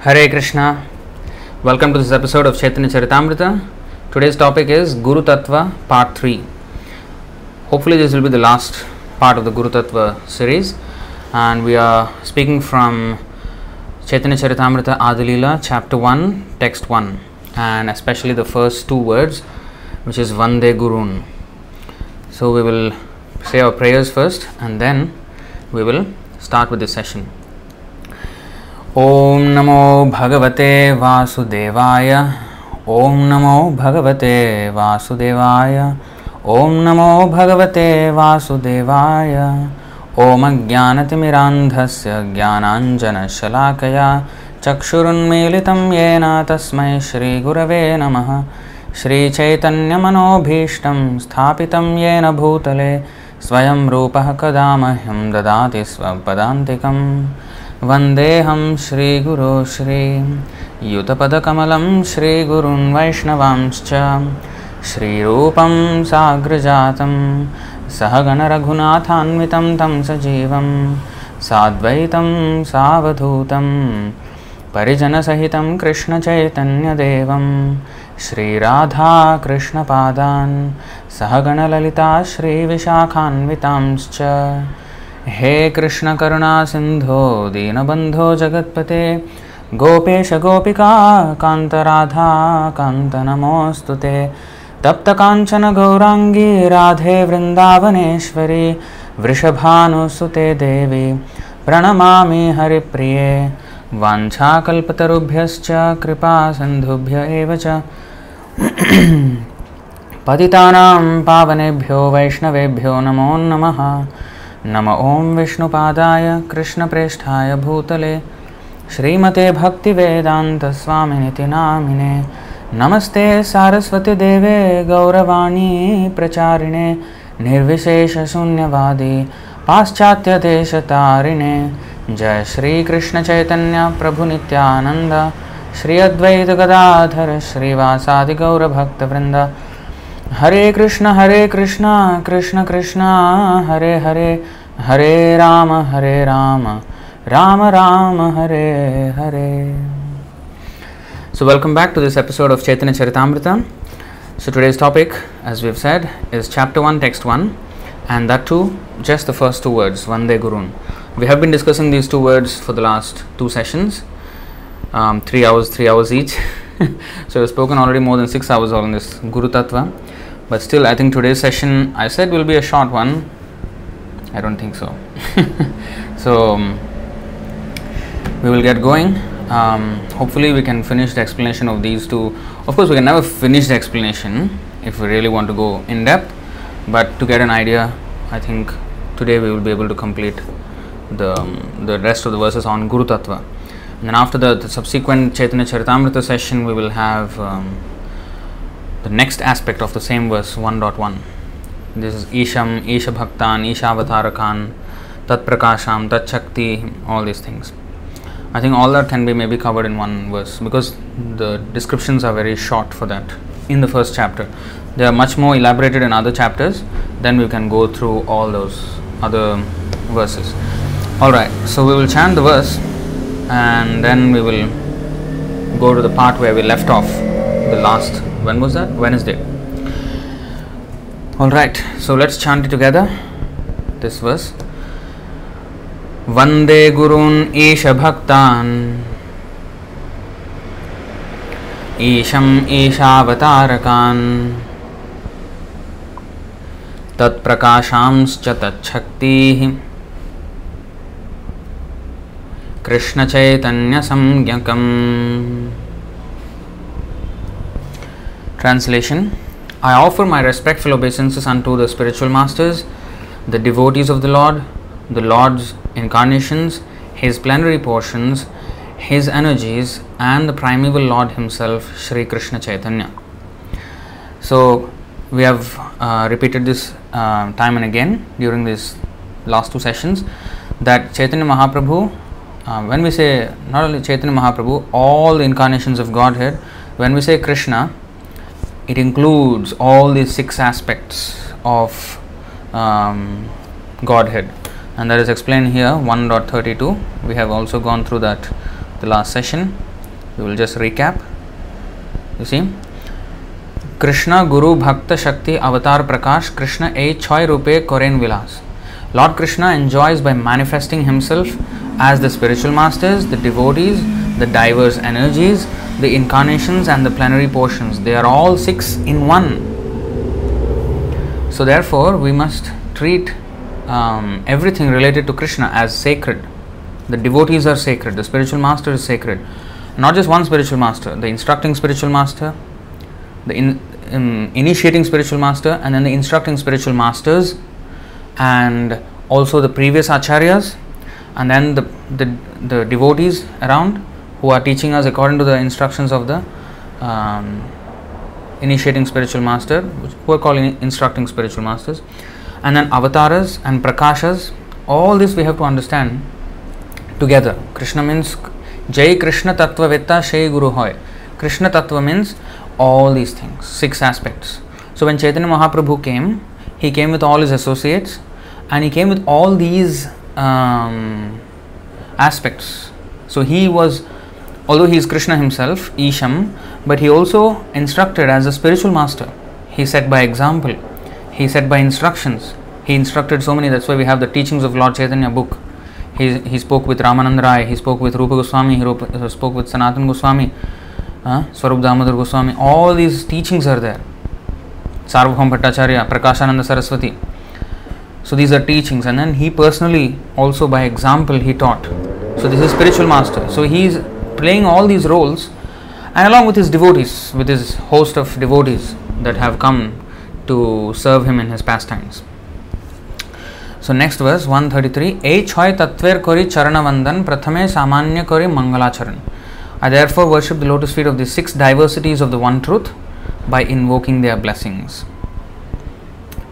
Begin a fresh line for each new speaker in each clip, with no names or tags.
Hare Krishna. Welcome to this episode of Chaitanya Charitamrita. Today's topic is Guru Tattva Part 3. Hopefully, this will be the last part of the Guru Tattva series, and we are speaking from Chaitanya Charitamrita Adilila, Chapter 1, Text 1, and especially the first two words, which is Vande Gurun. So, we will say our prayers first and then we will start with the session. ॐ नमो भगवते वासुदेवाय ॐ नमो भगवते वासुदेवाय ॐ नमो भगवते वासुदेवाय ॐ अज्ञानतिमिरान्धस्य ज्ञानाञ्जनशलाकया चक्षुरुन्मीलितं येन तस्मै श्रीगुरवे नमः। श्रीचैतन्यमनोभीष्टं स्थापितं येन भूतले स्वयं रूपः कदा मह्यं ददाति स्वपदान्तिकम् वन्देऽहं श्रीगुरो श्री। युतपदकमलं श्रीगुरुन् वैष्णवांश्च। श्रीरूपं साग्रजातं सहगणरघुनाथान्वितं तं सजीवं साद्वैतं सावधूतं परिजनसहितं कृष्णचैतन्यदेवं श्रीराधाकृष्णपादान् सहगणललिता श्रीविशाखान्वितांश्च हे कृष्णकरुणा सिन्धो दीनबन्धो जगत्पते। गोपेश गोपिका कान्तराधा कान्तनमोऽस्तु ते। तप्तकाञ्चन गौराङ्गी राधे वृन्दावनेश्वरी वृषभानुसुते देवी। प्रणमामि हरिप्रिये। वाञ्छाकल्पतरुभ्यश्च कृपा सिन्धुभ्य एव च। पतितानां पावनेभ्यो वैष्णवेभ्यो नमो नमः नम ॐ विष्णुपादाय कृष्णप्रेष्ठाय भूतले। श्रीमते भक्तिवेदान्तस्वामिनिति नामिने। नमस्ते सारस्वतीदेवे गौरवाणी प्रचारिणे। निर्विशेषशून्यवादी पाश्चात्यदेशतारिणे जय Shri Krishna Chaitanya Prabhu Nityananda Shri Advaita Gadadhar श्रीवासादिगौरभक्तवृन्द Hare Krishna Hare Krishna Krishna Krishna, Hare Hare. Hare Rama, Hare Rama, Rama Rama, Hare Hare so welcome back to this episode of chaitanya charitamrita. So today's topic as we've said is chapter 1 text 1 and that too just the first two words vande gurun. We have been discussing these two words for the last two sessions um, three hours three hours each. So we've spoken already more than six hours on this guru Tattva. but still i think today's session i said will be a short one I don't think so. so um, we will get going. Um, hopefully, we can finish the explanation of these two. Of course, we can never finish the explanation if we really want to go in depth. But to get an idea, I think today we will be able to complete the um, the rest of the verses on Guru Tattva. And then after the, the subsequent Chaitanya Charitamrita session, we will have um, the next aspect of the same verse 1.1. This is Isham, Isha Bhaktan, Isha Avatarakan, Tat Prakasham, Tat Shakti, all these things. I think all that can be maybe covered in one verse because the descriptions are very short for that in the first chapter. They are much more elaborated in other chapters, then we can go through all those other verses. Alright, so we will chant the verse and then we will go to the part where we left off the last when was that wednesday all right so let's chant it together this verse वंदे गुरून् ईश ईशम् ईशावतारकान् तत्प्रकाशांश्च तच्छक्तिः कृष्णचैतन्यसंज्ञकम् Translation I offer my respectful obeisances unto the spiritual masters, the devotees of the Lord, the Lord's incarnations, His plenary portions, His energies, and the primeval Lord Himself, Sri Krishna Chaitanya. So, we have uh, repeated this uh, time and again during these last two sessions that Chaitanya Mahaprabhu, uh, when we say not only Chaitanya Mahaprabhu, all the incarnations of Godhead, when we say Krishna, it includes all these six aspects of um, Godhead, and that is explained here 1.32. We have also gone through that the last session. We will just recap. You see, Krishna Guru Bhakta Shakti Avatar Prakash Krishna A Choi Rupe Koren Vilas. Lord Krishna enjoys by manifesting himself as the spiritual masters, the devotees, the diverse energies, the incarnations, and the plenary portions. They are all six in one. So, therefore, we must treat um, everything related to Krishna as sacred. The devotees are sacred, the spiritual master is sacred. Not just one spiritual master, the instructing spiritual master, the in, um, initiating spiritual master, and then the instructing spiritual masters, and also the previous acharyas, and then the, the, the devotees around who are teaching us according to the instructions of the um, initiating spiritual master, who are called instructing spiritual masters, and then avatars and prakashas. All this we have to understand together. Krishna means Jai Krishna Tattva Vetta Shai Guru Hoy. Krishna Tattva means all these things, six aspects. So when Chaitanya Mahaprabhu came, he came with all his associates and he came with all these um, aspects. So he was, although he is Krishna himself, Isham, but he also instructed as a spiritual master. He set by example, he set by instructions. He instructed so many, that's why we have the teachings of Lord Chaitanya book. He, he spoke with Ramanand Rai, he spoke with Rupa Goswami, he spoke with Sanatan Goswami, uh, Swarup Damodar Goswami. All these teachings are there. Sarvabhaum Bhattacharya, Prakashananda Saraswati. So these are teachings, and then he personally also by example he taught. So this is spiritual master. So he is playing all these roles, and along with his devotees, with his host of devotees that have come to serve him in his pastimes. So next verse 133 A Choi Tatver Kori Charanavandan Prathame Samanya Kori Mangalacharan. I therefore worship the lotus feet of the six diversities of the one truth by invoking their blessings.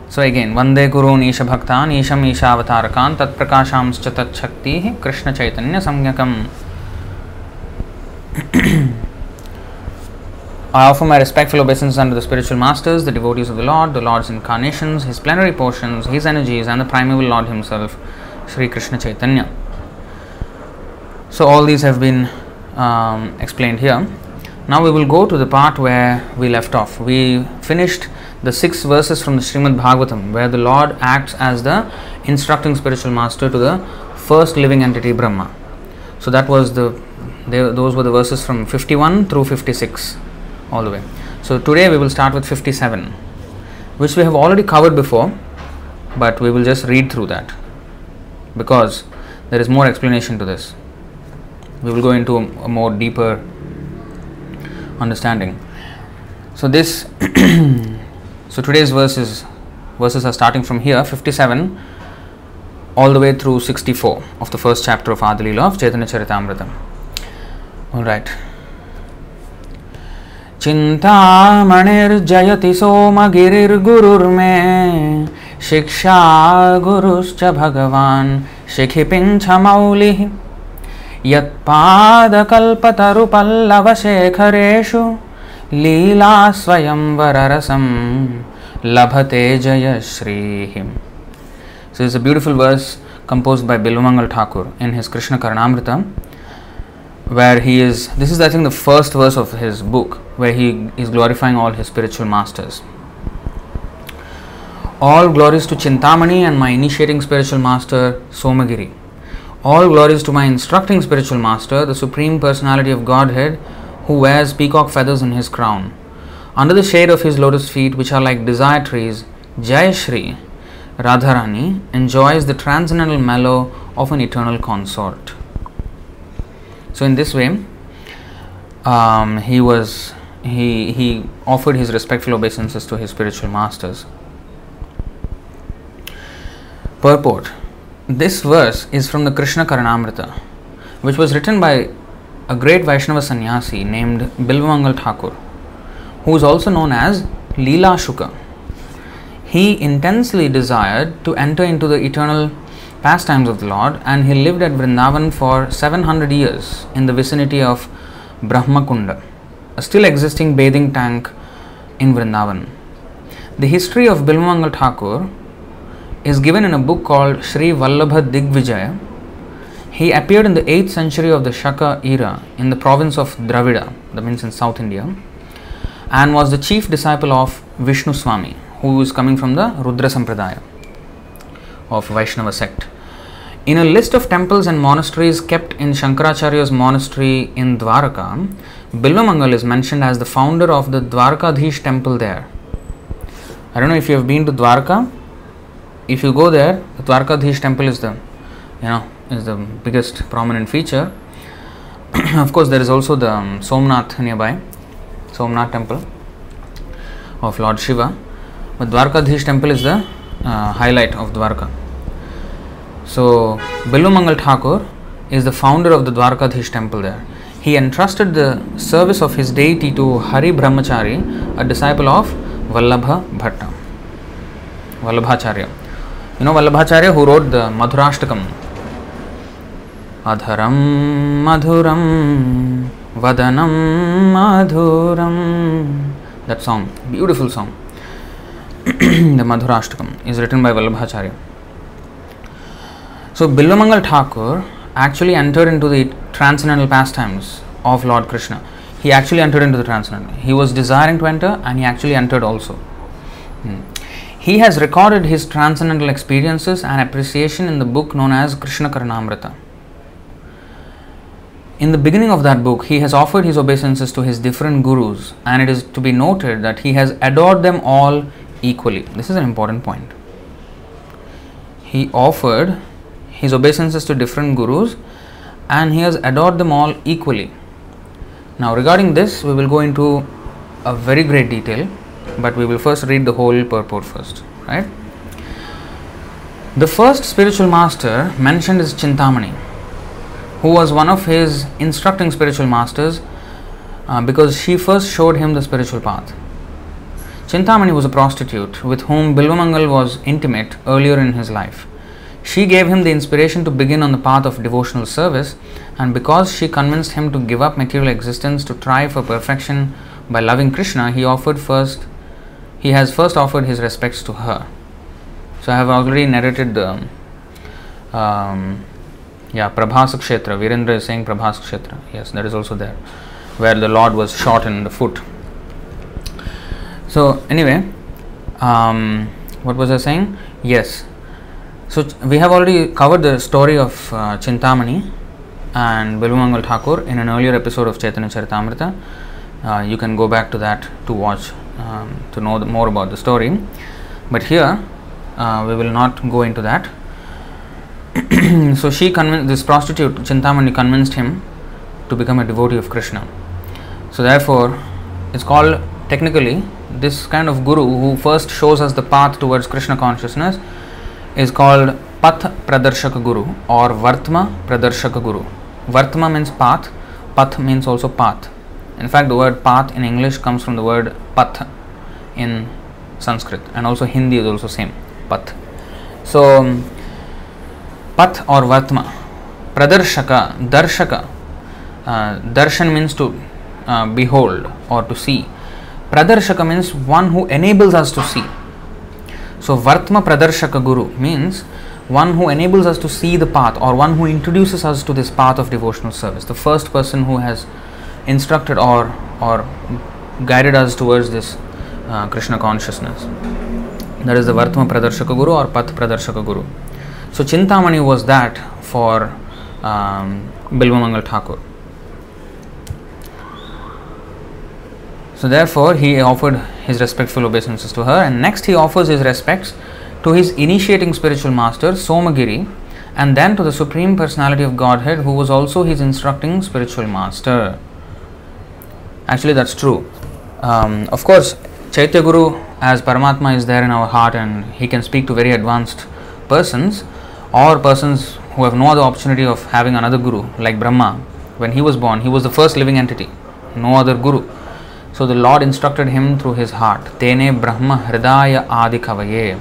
So again, Vande Gurun Isha Bhaktan Isham Isha Avatarakan Tat Prakashamscha Tat Shakti Krishna Chaitanya Samyakam. I offer my respectful obeisance unto the spiritual masters, the devotees of the Lord, the Lord's incarnations, His plenary portions, His energies, and the primeval Lord Himself, Sri Krishna Chaitanya. So, all these have been um, explained here. Now, we will go to the part where we left off. We finished the six verses from the Srimad Bhagavatam, where the Lord acts as the instructing spiritual master to the first living entity Brahma. So, that was the they, those were the verses from 51 through 56 all the way. So today we will start with 57, which we have already covered before, but we will just read through that because there is more explanation to this. We will go into a, more deeper understanding. So this, so today's verses verses are starting from here, 57, all the way through 64 of the first chapter of Adilila of Chaitanya Charitamrita. Right चिंता मणिर्जयति सोम गिरीर्गुरुर्मे शिक्षा गुरुश्च भगवान। शिखि पिंछ मौलि। यत्पादकल्पतरुपल्लवशेखरेषु। लीला स्वयं वररसं लभते जयश्रीः so is a beautiful verse composed by Bilvamangal Thakur in his Krishna Karnamritam where he is this is i think the first verse of his book where he is glorifying all his spiritual masters. All glories to chintamani and my initiating spiritual master somagiri. All glories to my instructing spiritual master the supreme personality of godhead who wears peacock feathers in his crown. Under the shade of his lotus feet which are like desire trees jai radharani enjoys the transcendental mellow of an eternal consort so in this way, um, he was he he offered his respectful obeisances to his spiritual masters. Purport: This verse is from the Krishna Karnamrita, which was written by a great Vaishnava sannyasi named Bilvamangal Thakur, who is also known as Leela Shuka. He intensely desired to enter into the eternal pastimes of the Lord, and he lived at Vrindavan for 700 years in the vicinity of Brahmakunda, a still existing bathing tank in Vrindavan. The history of Bilvamangal Thakur is given in a book called Sri Vallabha Digvijaya. He appeared in the 8th century of the Shaka era in the province of Dravida, that means in South India, and was the chief disciple of Vishnu Swami, who is coming from the Rudra Sampradaya of Vaishnava sect. In a list of temples and monasteries kept in Shankaracharya's monastery in Dwaraka, Bilvamangal is mentioned as the founder of the Dwarkadhish temple there. I don't know if you have been to Dwarka. If you go there, the Dwarkadhish temple is the, you know, is the biggest prominent feature. of course, there is also the um, Somnath nearby, Somnath temple of Lord Shiva. But Dwarkadhish temple is the uh, highlight of Dwarka. So, Bilvamangal Thakur is the founder of the Dwarkadhish temple there. He entrusted the service of his deity to Hari Brahmachari, a disciple of Vallabha Bhatta. Vallabhacharya. You know Vallabhacharya who wrote the Madhurashtakam. Adharam Madhuram Vadanam Madhuram. That song, beautiful song. the Madhurashtakam is written by Vallabhacharya. So Bilvamangal Thakur actually entered into the transcendental pastimes of Lord Krishna. He actually entered into the transcendental. He was desiring to enter and he actually entered also. Hmm. He has recorded his transcendental experiences and appreciation in the book known as Krishna Karnamrita. In the beginning of that book, he has offered his obeisances to his different gurus, and it is to be noted that he has adored them all equally. This is an important point. He offered his obeisances to different gurus and he has adored them all equally. Now, regarding this, we will go into a very great detail, but we will first read the whole purport first, right? The first spiritual master mentioned is Chintamani, who was one of his instructing spiritual masters uh, because she first showed him the spiritual path. Chintamani was a prostitute with whom Bilvamangal was intimate earlier in his life. She gave him the inspiration to begin on the path of devotional service, and because she convinced him to give up material existence to try for perfection by loving Krishna, he offered first he has first offered his respects to her. So I have already narrated the um, yeah Prabhas Kshetra. Virendra is saying Prabhas Kshetra. Yes, that is also there, where the Lord was shot in the foot. So anyway, um, what was I saying? Yes, so we have already covered the story of uh, Chintamani and Bilvamangal Thakur in an earlier episode of Chaitanya Charitamrita. Uh, you can go back to that to watch um, to know more about the story. But here uh, we will not go into that. so she convinced this prostitute Chintamani convinced him to become a devotee of Krishna. So therefore, it's called technically this kind of guru who first shows us the path towards Krishna consciousness is called Path Pradarshaka Guru or Vartma Pradarshaka Guru. Vartma means path, Path means also path. In fact, the word path in English comes from the word path in Sanskrit, and also Hindi is also same path. So, path or Vartma, Pradarshaka, Darshaka. Uh, darshan means to uh, behold or to see. Pradarshaka means one who enables us to see. So, Vartma Pradarshaka Guru means one who enables us to see the path or one who introduces us to this path of devotional service. The first person who has instructed or, or guided us towards this uh, Krishna consciousness. That is the Vartma Pradarshaka Guru or Path Pradarshaka Guru. So, Chintamani was that for um, Bilvamangal Thakur. So, therefore, he offered his respectful obeisances to her, and next he offers his respects to his initiating spiritual master, Somagiri, and then to the Supreme Personality of Godhead, who was also his instructing spiritual master. Actually, that's true. Um, of course, Chaitya Guru, as Paramatma, is there in our heart and he can speak to very advanced persons or persons who have no other opportunity of having another Guru, like Brahma. When he was born, he was the first living entity, no other Guru. So the Lord instructed him through his heart. Tene Brahma Hridaya Adi Kavaye.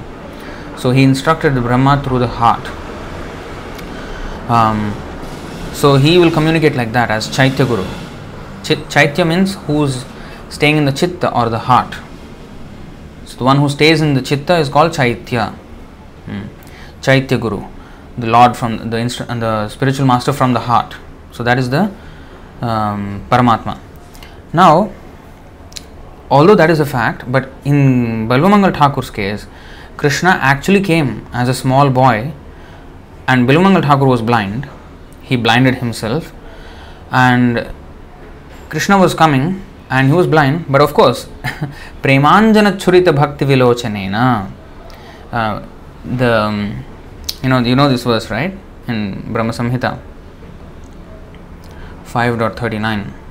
So he instructed Brahma through the heart. Um, so he will communicate like that as Chaitya Guru. Ch- Chaitya means who's staying in the chitta or the heart. So the one who stays in the chitta is called Chaitya. Hmm. Chaitya Guru. the Lord from the instru- and the spiritual master from the heart. So that is the um, Paramatma. Now, although that is a fact, but in Bilvamangal Thakur's case, Krishna actually came as a small boy, and Bilvamangal Thakur was blind. He blinded himself, and Krishna was coming, and he was blind. But of course, Premanjana Churita Bhakti Vilochanena, uh, the um, you know you know this verse right in Brahma Samhita 5.39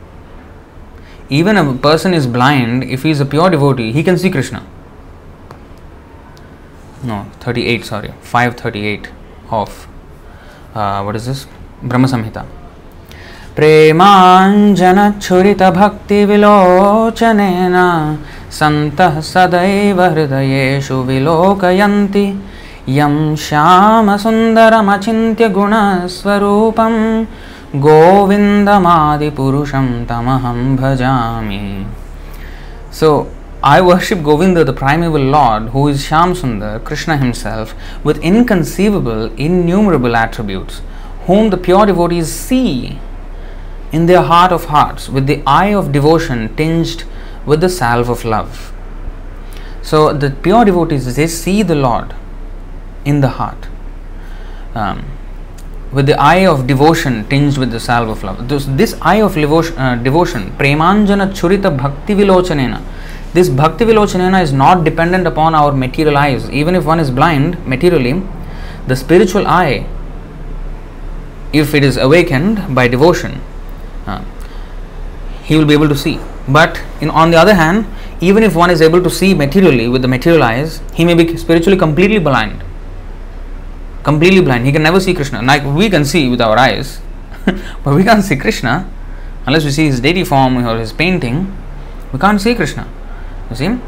even a person is blind if he is a pure devotee he can see krishna no 38 sorry 538 of uh, what is this brahma samhita प्रेमाञ्जनच्छुरितभक्तिविलोचनेन सन्तः सदैव हृदयेषु विलोकयन्ति यं श्यामसुन्दरमचिन्त्य Govindamadipurusham tamaham bhajami. So, I worship Govinda, the primeval Lord, who is Shyamsundar, Krishna himself, with inconceivable, innumerable attributes, whom the pure devotees see in their heart of hearts with the eye of devotion tinged with the salve of love. So, the pure devotees, they see the Lord in the heart. Um, with the eye of devotion tinged with the salve of love. This, this eye of devotion, uh, devotion, premanjana churita bhakti vilochanena. This bhakti vilochanena is not dependent upon our material eyes. Even if one is blind materially, the spiritual eye, if it is awakened by devotion, uh, he will be able to see. But in, on the other hand, even if one is able to see materially with the material eyes, he may be spiritually completely blind completely blind. He can never see Krishna. Like we can see with our eyes, but we can't see Krishna unless we see his deity form or his painting. We can't see Krishna. You see?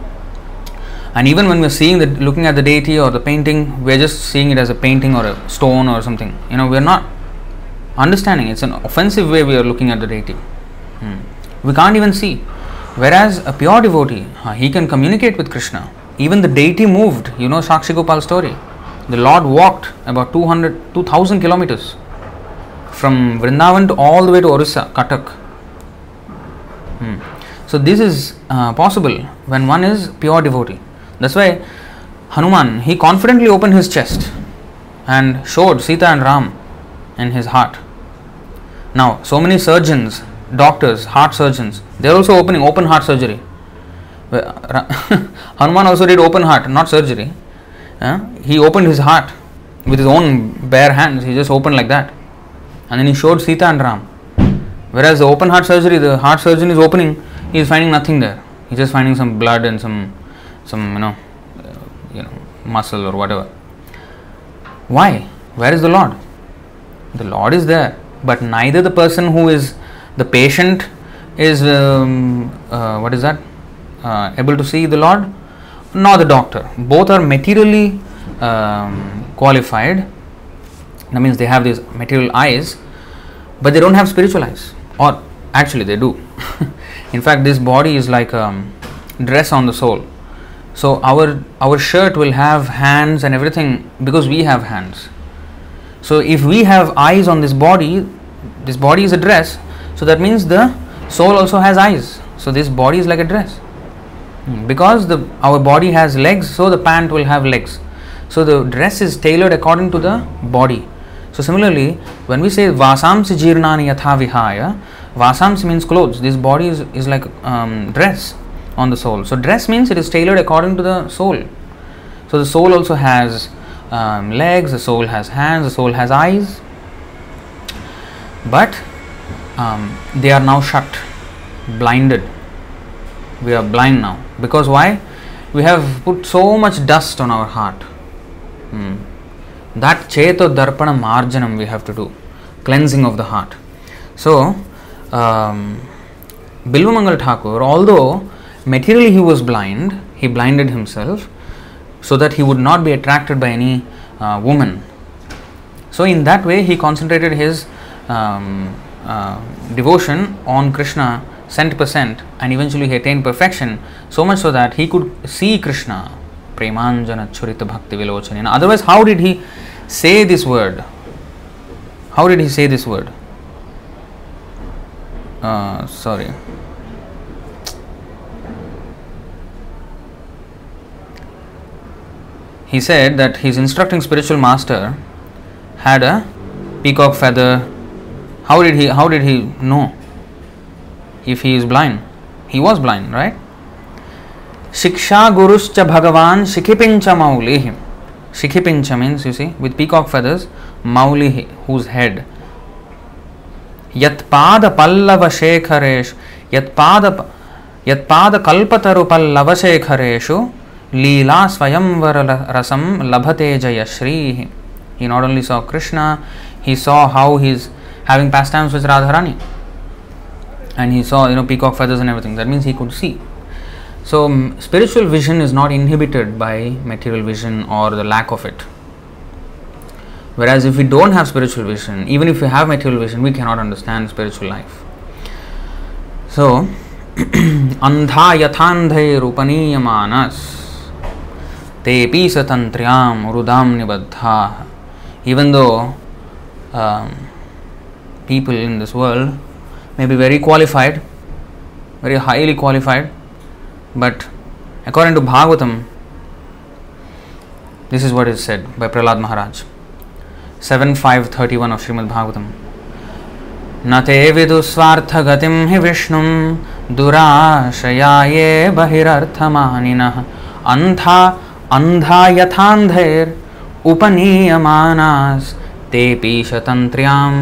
And even when we're seeing the looking at the deity or the painting, we're just seeing it as a painting or a stone or something. You know, we're not understanding. It's an offensive way we are looking at the deity. Hmm. We can't even see. Whereas a pure devotee, he can communicate with Krishna. Even the deity moved. You know Gopal story the Lord walked about 200, 2000 kilometers from Vrindavan to all the way to Orissa, Katak. Hmm. So, this is uh, possible when one is pure devotee. That's why Hanuman, he confidently opened his chest and showed Sita and Ram in his heart. Now, so many surgeons, doctors, heart surgeons, they are also opening open heart surgery. Hanuman also did open heart, not surgery. He opened his heart with his own bare hands. He just opened like that. And then he showed Sita and Ram. Whereas the open heart surgery, the heart surgeon is opening, he is finding nothing there. He's just finding some blood and some, some you know, you know, muscle or whatever. Why? Where is the Lord? The Lord is there, but neither the person who is the patient is um, uh, what is that uh, able to see the Lord, nor the doctor. Both are materially um, qualified. That means they have these material eyes, but they don't have spiritual eyes. Or actually, they do. In fact, this body is like a dress on the soul. So our our shirt will have hands and everything because we have hands. So if we have eyes on this body, this body is a dress. So that means the soul also has eyes. So this body is like a dress. Because the our body has legs, so the pant will have legs. So the dress is tailored according to the body. So similarly, when we say vasamsi jirnani yatha vihaya, vasamsi means clothes. This body is, is like um, dress on the soul. So dress means it is tailored according to the soul. So the soul also has um, legs, the soul has hands, the soul has eyes. But um, they are now shut, blinded. We are blind now. Because why? We have put so much dust on our heart. Hmm. That cheto darpana marjanam we have to do, cleansing of the heart. So, um, Bilvamangal Thakur, although materially he was blind, he blinded himself so that he would not be attracted by any uh, woman. So, in that way, he concentrated his um, uh, devotion on Krishna cent percent and eventually he attained perfection so much so that he could see Krishna Premanjana Churita Bhakti Vilochanena. Otherwise, how did he say this word? How did he say this word? Uh, sorry. He said that his instructing spiritual master had a peacock feather. How did he how did he know if he is blind? He was blind, right? Shiksha Guruscha Bhagavan Shikhipincha Maulihi. Shikhipincha means, you see, with peacock feathers, Maulihi, whose head. Yatpada Pallava Shekharesh, Yatpada Yatpada Kalpataru Pallava Shekhareshu, Leela Swayamvara Rasam Labhate Jayashri. He not only saw Krishna, he saw how he's having pastimes with Radharani. And he saw, you know, peacock feathers and everything. That means he could see. So, um, spiritual vision is not inhibited by material vision or the lack of it. Whereas, if we don't have spiritual vision, even if we have material vision, we cannot understand spiritual life. So, अंधा यथान्धैरुपनीयमानस तेपि सतंत्र्याम रुदाम निबद्धा even though um, people in this world may be very qualified very highly qualified but according to Bhagavatam, this is what is said by Prahlad Maharaj. 7531 of Srimad Bhagavatam. न ते विदुस्वार्थगतिं हि विष्णुं दुराशया ये बहिरर्थमानिनः अन्धा अन्धा यथान्धैर् उपनीयमानास् तेऽपि शतन्त्र्याम्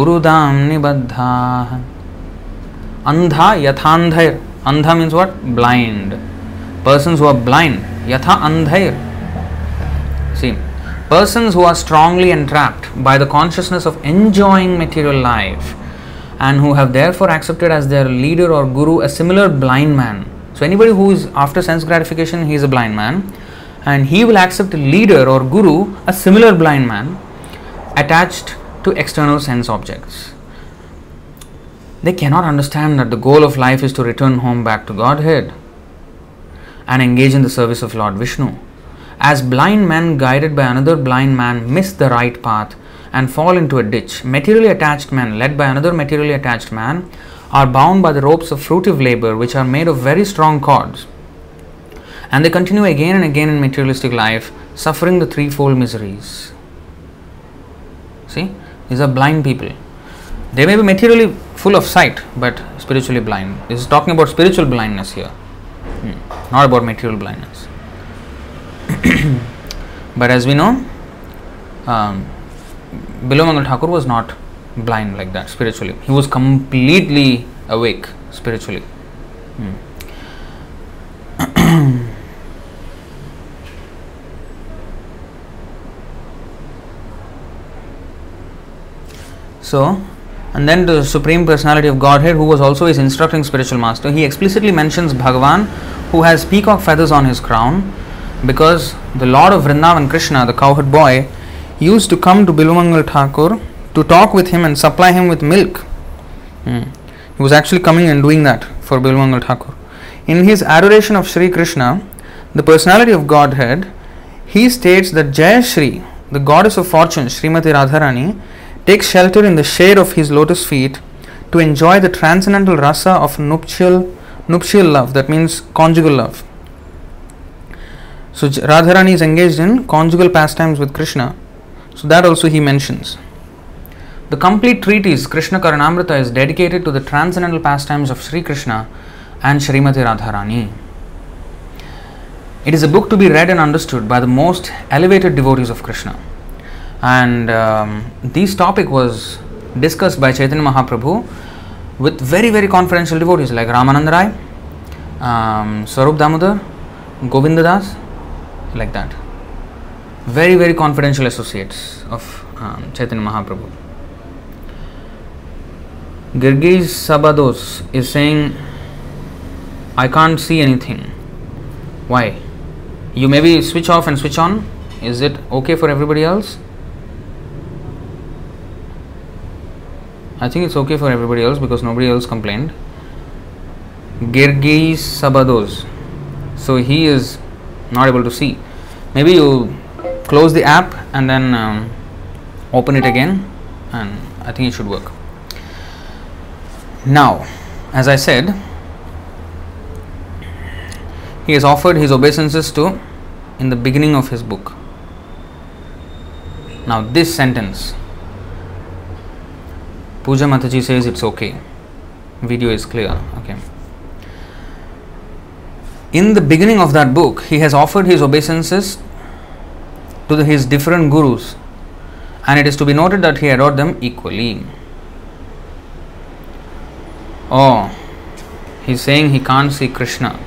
उरुदां निबद्धाः Andha yathandhair. Andha means what? Blind. Persons who are blind. Yatha andhair. See, persons who are strongly entrapped by the consciousness of enjoying material life and who have therefore accepted as their leader or guru a similar blind man. So, anybody who is after sense gratification, he is a blind man and he will accept a leader or guru, a similar blind man attached to external sense objects. They cannot understand that the goal of life is to return home back to Godhead and engage in the service of Lord Vishnu. As blind men guided by another blind man miss the right path and fall into a ditch, materially attached men led by another materially attached man are bound by the ropes of fruitive labor which are made of very strong cords. And they continue again and again in materialistic life, suffering the threefold miseries. See, these are blind people. They may be materially full of sight but spiritually blind. This is talking about spiritual blindness here, hmm. not about material blindness. but as we know, um, Bilvamangal Thakur was not blind like that spiritually. He was completely awake spiritually. Hmm. so, and then the Supreme Personality of Godhead, who was also his instructing spiritual master, he explicitly mentions Bhagavan, who has peacock feathers on his crown, because the Lord of Vrindavan, Krishna, the cowherd boy, used to come to Bilvamangal Thakur to talk with him and supply him with milk. Hmm. He was actually coming and doing that for Bilvamangal Thakur. In his adoration of Sri Krishna, the personality of Godhead, he states that Jaya Shri, the goddess of fortune, Srimati Radharani, takes shelter in the shade of his lotus feet to enjoy the transcendental rasa of nuptial nuptial love that means conjugal love. So radharani is engaged in conjugal pastimes with krishna. So that also he mentions. The complete treatise krishna karnamrita is dedicated to the transcendental pastimes of sri krishna and srimati radharani. It is a book to be read and understood by the most elevated devotees of krishna and um, this topic was discussed by Chaitanya Mahaprabhu with very very confidential devotees like Ramanand Rai, um, Swarup Damodar, Govinda Das, like that. Very very confidential associates of um, Chaitanya Mahaprabhu. Girgis Sabados is saying, I can't see anything. Why? You maybe switch off and switch on. Is it okay for everybody else? I think it's okay for everybody else because nobody else complained. Girgis Sabados. So he is not able to see. Maybe you close the app and then um, open it again, and I think it should work. Now, as I said, he has offered his obeisances to in the beginning of his book. Now, this sentence, Puja Mataji says it's okay. Video is clear. Okay. In the beginning of that book, he has offered his obeisances to the, his different gurus, and it is to be noted that he adored them equally. Oh, he's saying he can't see Krishna.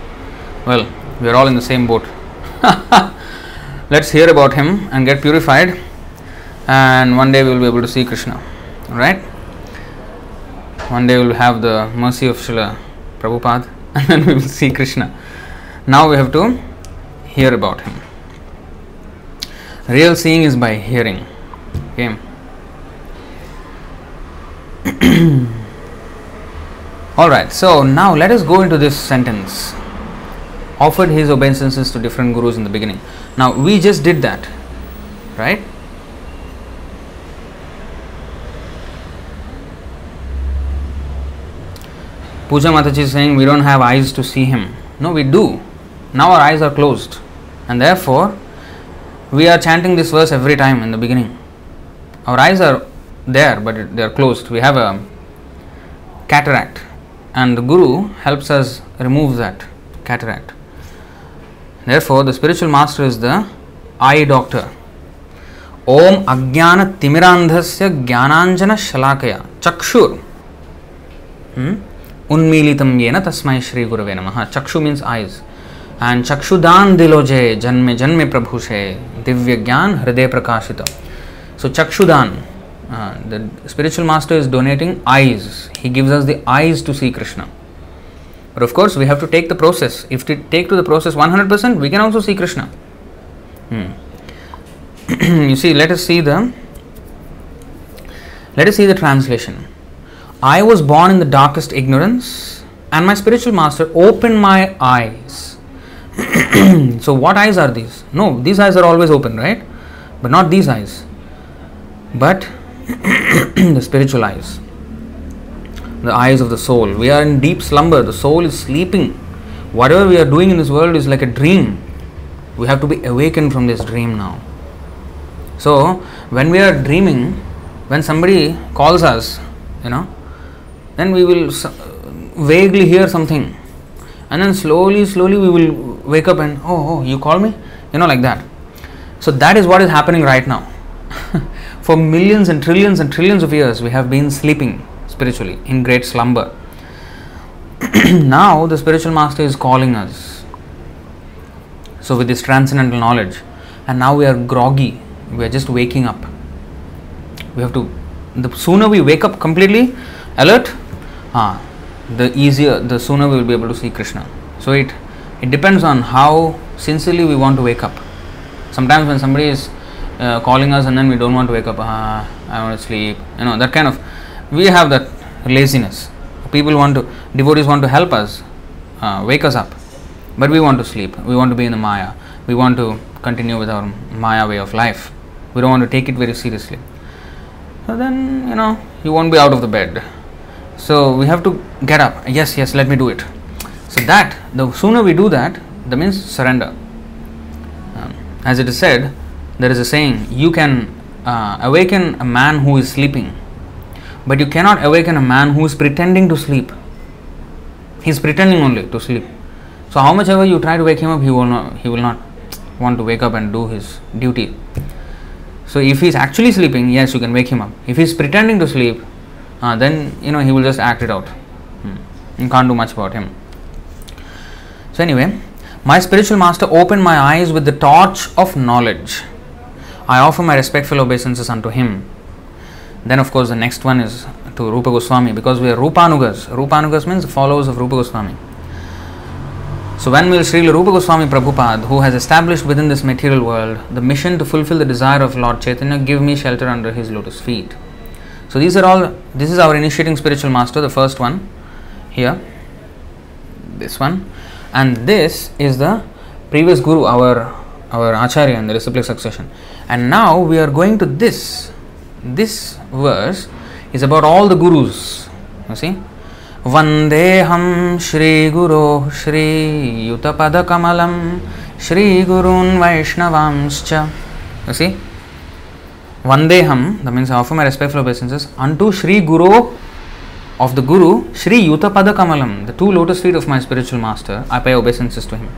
Well, we're all in the same boat. Let's hear about him and get purified, and one day we will be able to see Krishna. Right? One day we will have the mercy of Srila Prabhupada, and then we will see Krishna. Now we have to hear about him. Real seeing is by hearing. Okay. Alright, so now let us go into this sentence. Offered his obeisances to different gurus in the beginning. Now we just did that, right? Puja Mataji is saying we don't have eyes to see him. No, we do. Now our eyes are closed, and therefore we are chanting this verse every time in the beginning. Our eyes are there, but they are closed. We have a cataract, and the Guru helps us remove that cataract. Therefore, the spiritual master is the eye doctor. Om Ajnana Timirandhasya Jnananjana Shalakaya Chakshur. Hmm? उन्मीलितम ये न तस्मय श्री गुरव नम। चक्षु means eyes and चक्षुदान दिलोजे, जन्मे जन्मे प्रभुषे, दिव्य ज्ञान हृदय प्रकाशित so चक्षुदान the spiritual master is donating eyes he gives us the eyes to see Krishna और of course we have to take the process if to take to the process 100 percent we can also see Krishna you see let us see the let us see the translation I was born in the darkest ignorance, and my spiritual master opened my eyes. so, what eyes are these? No, these eyes are always open, right? But not these eyes, but the spiritual eyes, the eyes of the soul. We are in deep slumber, the soul is sleeping. Whatever we are doing in this world is like a dream. We have to be awakened from this dream now. So, when we are dreaming, when somebody calls us, you know, then we will vaguely hear something. And then slowly slowly we will wake up and oh, oh you call me? You know like that. So that is what is happening right now. For millions and trillions and trillions of years we have been sleeping spiritually in great slumber. Now the spiritual master is calling us. So with this transcendental knowledge. And now we are groggy. We are just waking up. We have to the sooner we wake up completely alert ah, the easier the sooner we will be able to see krishna. So it it depends on how sincerely we want to wake up. Sometimes when somebody is uh, calling us and then we don't want to wake up ah, i want to sleep you know that kind of we have that laziness. People want to devotees want to help us uh, wake us up. But we want to sleep we want to be in the maya. We want to continue with our maya way of life. We don't want to take it very seriously. So then you know you won't be out of the bed so we have to get up. Yes yes let me do it. So that the sooner we do that that means surrender. Um, as it is said there is a saying you can uh, awaken a man who is sleeping but you cannot awaken a man who is pretending to sleep. He is pretending only to sleep. So how much ever you try to wake him up he will not he will not want to wake up and do his duty. So if he is actually sleeping yes you can wake him up. If he is pretending to sleep uh, then you know he will just act it out. Hmm. you can't do much about him. So anyway my spiritual master opened my eyes with the torch of knowledge. I offer my respectful obeisances unto him. Then of course the next one is to rupa goswami because we are rupanugas. Rupanugas means followers of rupa goswami. So when will Sri Rupa Goswami Prabhupada, who has established within this material world the mission to fulfill the desire of Lord Chaitanya, give me shelter under his lotus feet? So these are all, this is our initiating spiritual master, the first one here, this one, and this is the previous guru, our our Acharya in the reciprocal succession. And now we are going to this. This verse is about all the gurus. You see? Vandeham Shri Guru Shri Yutapada Kamalam Shri Gurun Vaishnavamscha. You see? Vandeham, that means I offer my respectful obeisances unto Sri Guru of the Guru, Sri Yutapada Kamalam, the two lotus feet of my spiritual master, I pay obeisances to him.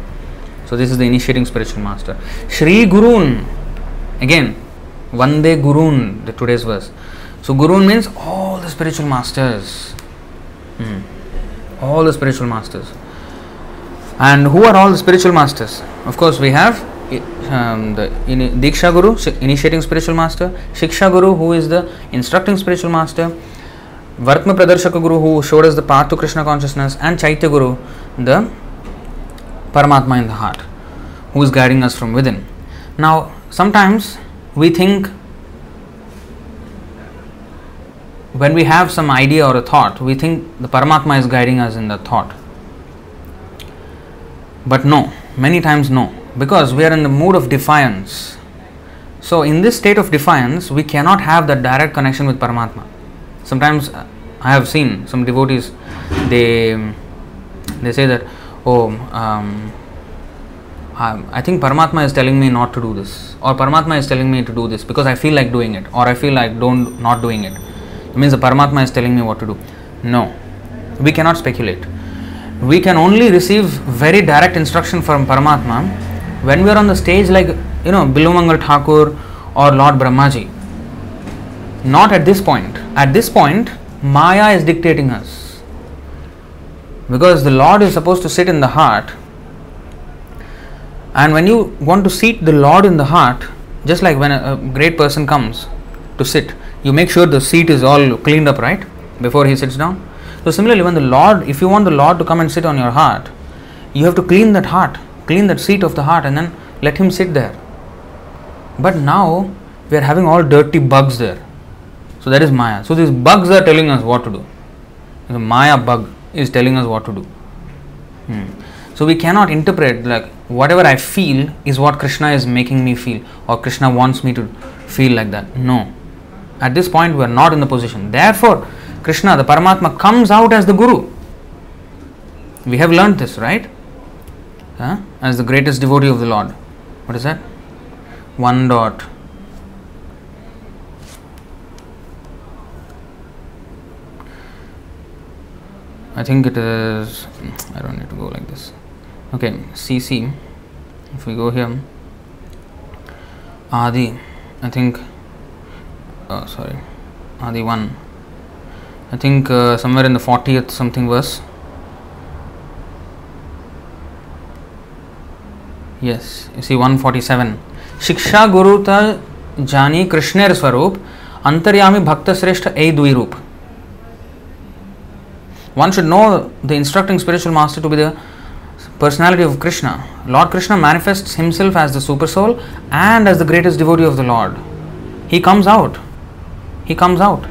So this is the initiating spiritual master. Shri Gurun, again, Vande Gurun, the today's verse. So Gurun means all the spiritual masters. Hmm. All the spiritual masters. And who are all the spiritual masters? Of course, we have um, the Diksha Guru, initiating spiritual master, Shiksha Guru, who is the instructing spiritual master, Vartma Pradarshaka Guru, who showed us the path to Krishna consciousness, and Chaitya Guru, the Paramatma in the heart, who is guiding us from within. Now, sometimes we think when we have some idea or a thought, we think the Paramatma is guiding us in the thought. But no, many times no, because we are in the mood of defiance. So, in this state of defiance, we cannot have that direct connection with Paramatma. Sometimes uh, I have seen some devotees, they they say that, oh, um, I think Paramatma is telling me not to do this, or Paramatma is telling me to do this because I feel like doing it, or I feel like don't not doing it. It means the Paramatma is telling me what to do. No, we cannot speculate. We can only receive very direct instruction from Paramatma when we are on the stage like you know Bilvamangal Thakur or Lord Brahmaji. Not at this point. At this point, Maya is dictating us. Because the Lord is supposed to sit in the heart. And when you want to seat the Lord in the heart, just like when a, a great person comes to sit, you make sure the seat is all cleaned up, right? Before he sits down. So, similarly, when the Lord, if you want the Lord to come and sit on your heart, you have to clean that heart, clean that seat of the heart, and then let Him sit there. But now we are having all dirty bugs there. So, that is Maya. So, these bugs are telling us what to do. The Maya bug is telling us what to do. Hmm. So, we cannot interpret like whatever I feel is what Krishna is making me feel, or Krishna wants me to feel like that. No at this point, we are not in the position. Therefore, Krishna, the Paramatma, comes out as the Guru. We have learned this, right? As the greatest devotee of the Lord. What is that? One dot. I think it is. I don't need to go like this. Okay, CC. If we go here, Adi. I think uh, sorry Adi 1 I think uh, somewhere in the 40th something verse yes you see 147 शिक्षा गुरुता जानी कृष्णेर स्वरूप अंतर्यामी भक्त श्रेष्ठ ए दुई रूप one should know the instructing spiritual master to be the personality of Krishna. Lord Krishna manifests himself as the super soul and as the greatest devotee of the Lord. He comes out he comes out.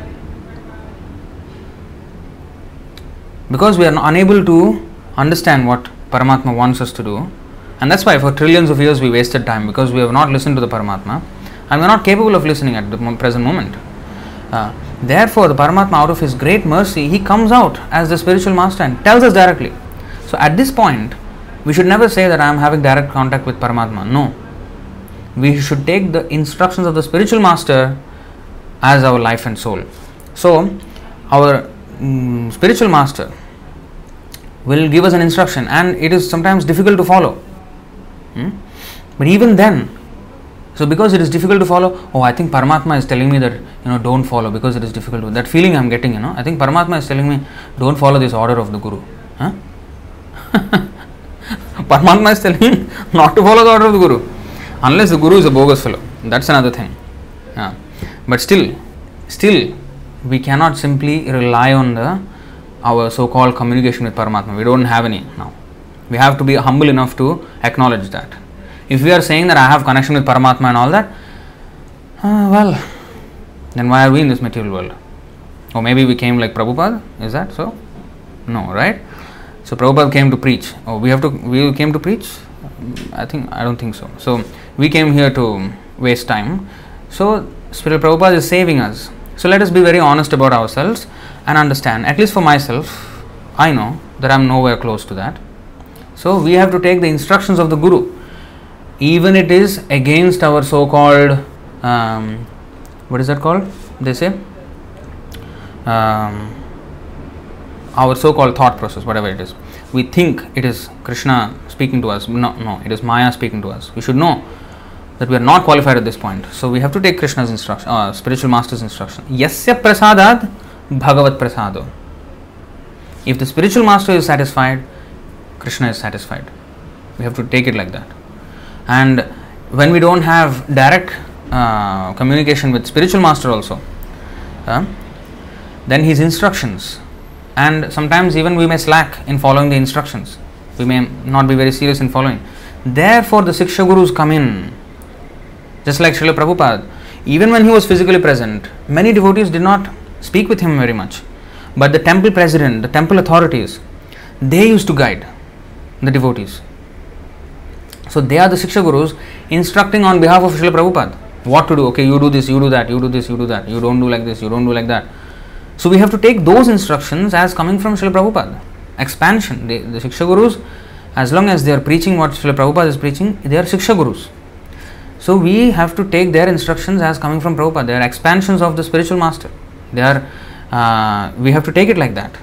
Because we are unable to understand what Paramatma wants us to do, and that's why for trillions of years we wasted time because we have not listened to the Paramatma and we are not capable of listening at the present moment. Uh, therefore, the Paramatma, out of his great mercy, he comes out as the spiritual master and tells us directly. So, at this point, we should never say that I am having direct contact with Paramatma. No. We should take the instructions of the spiritual master as our life and soul. So, our mm, spiritual master will give us an instruction, and it is sometimes difficult to follow. Hmm? But even then, so because it is difficult to follow, oh, I think Paramatma is telling me that you know don't follow because it is difficult. To, that feeling I am getting, you know, I think Paramatma is telling me don't follow this order of the Guru. Huh? Paramatma is telling me not to follow the order of the Guru, unless the Guru is a bogus fellow. That's another thing. Yeah. But still, still, we cannot simply rely on the our so-called communication with Paramatma. We don't have any now. We have to be humble enough to acknowledge that. If we are saying that I have connection with Paramatma and all that, uh, well, then why are we in this material world? Or maybe we came like Prabhupada. Is that so? No, right? So Prabhupada came to preach. Oh, we have to. We came to preach. I think I don't think so. So we came here to waste time. So, Spiritual Prabhupada is saving us. So, let us be very honest about ourselves and understand, at least for myself, I know that I am nowhere close to that. So, we have to take the instructions of the Guru, even it is against our so called, um, what is that called? They say, um, our so called thought process, whatever it is. We think it is Krishna speaking to us. No, no, it is Maya speaking to us. We should know that we are not qualified at this point. So we have to take Krishna's instruction, uh, spiritual master's instruction. Yasya prasadad bhagavat prasado. If the spiritual master is satisfied, Krishna is satisfied. We have to take it like that. And when we don't have direct uh, communication with spiritual master also, uh, then his instructions and sometimes even we may slack in following the instructions. We may not be very serious in following. Therefore, the Siksha Gurus come in. Just like Srila Prabhupada, even when he was physically present, many devotees did not speak with him very much. But the temple president, the temple authorities, they used to guide the devotees. So they are the Siksha Gurus instructing on behalf of Srila Prabhupada what to do. Okay, you do this, you do that, you do this, you do that, you don't do like this, you don't do like that. So we have to take those instructions as coming from Srila Prabhupada. Expansion. The, the Siksha Gurus, as long as they are preaching what Srila Prabhupada is preaching, they are Siksha Gurus. So we have to take their instructions as coming from Prabhupada. They are expansions of the spiritual master. They are, uh, we have to take it like that.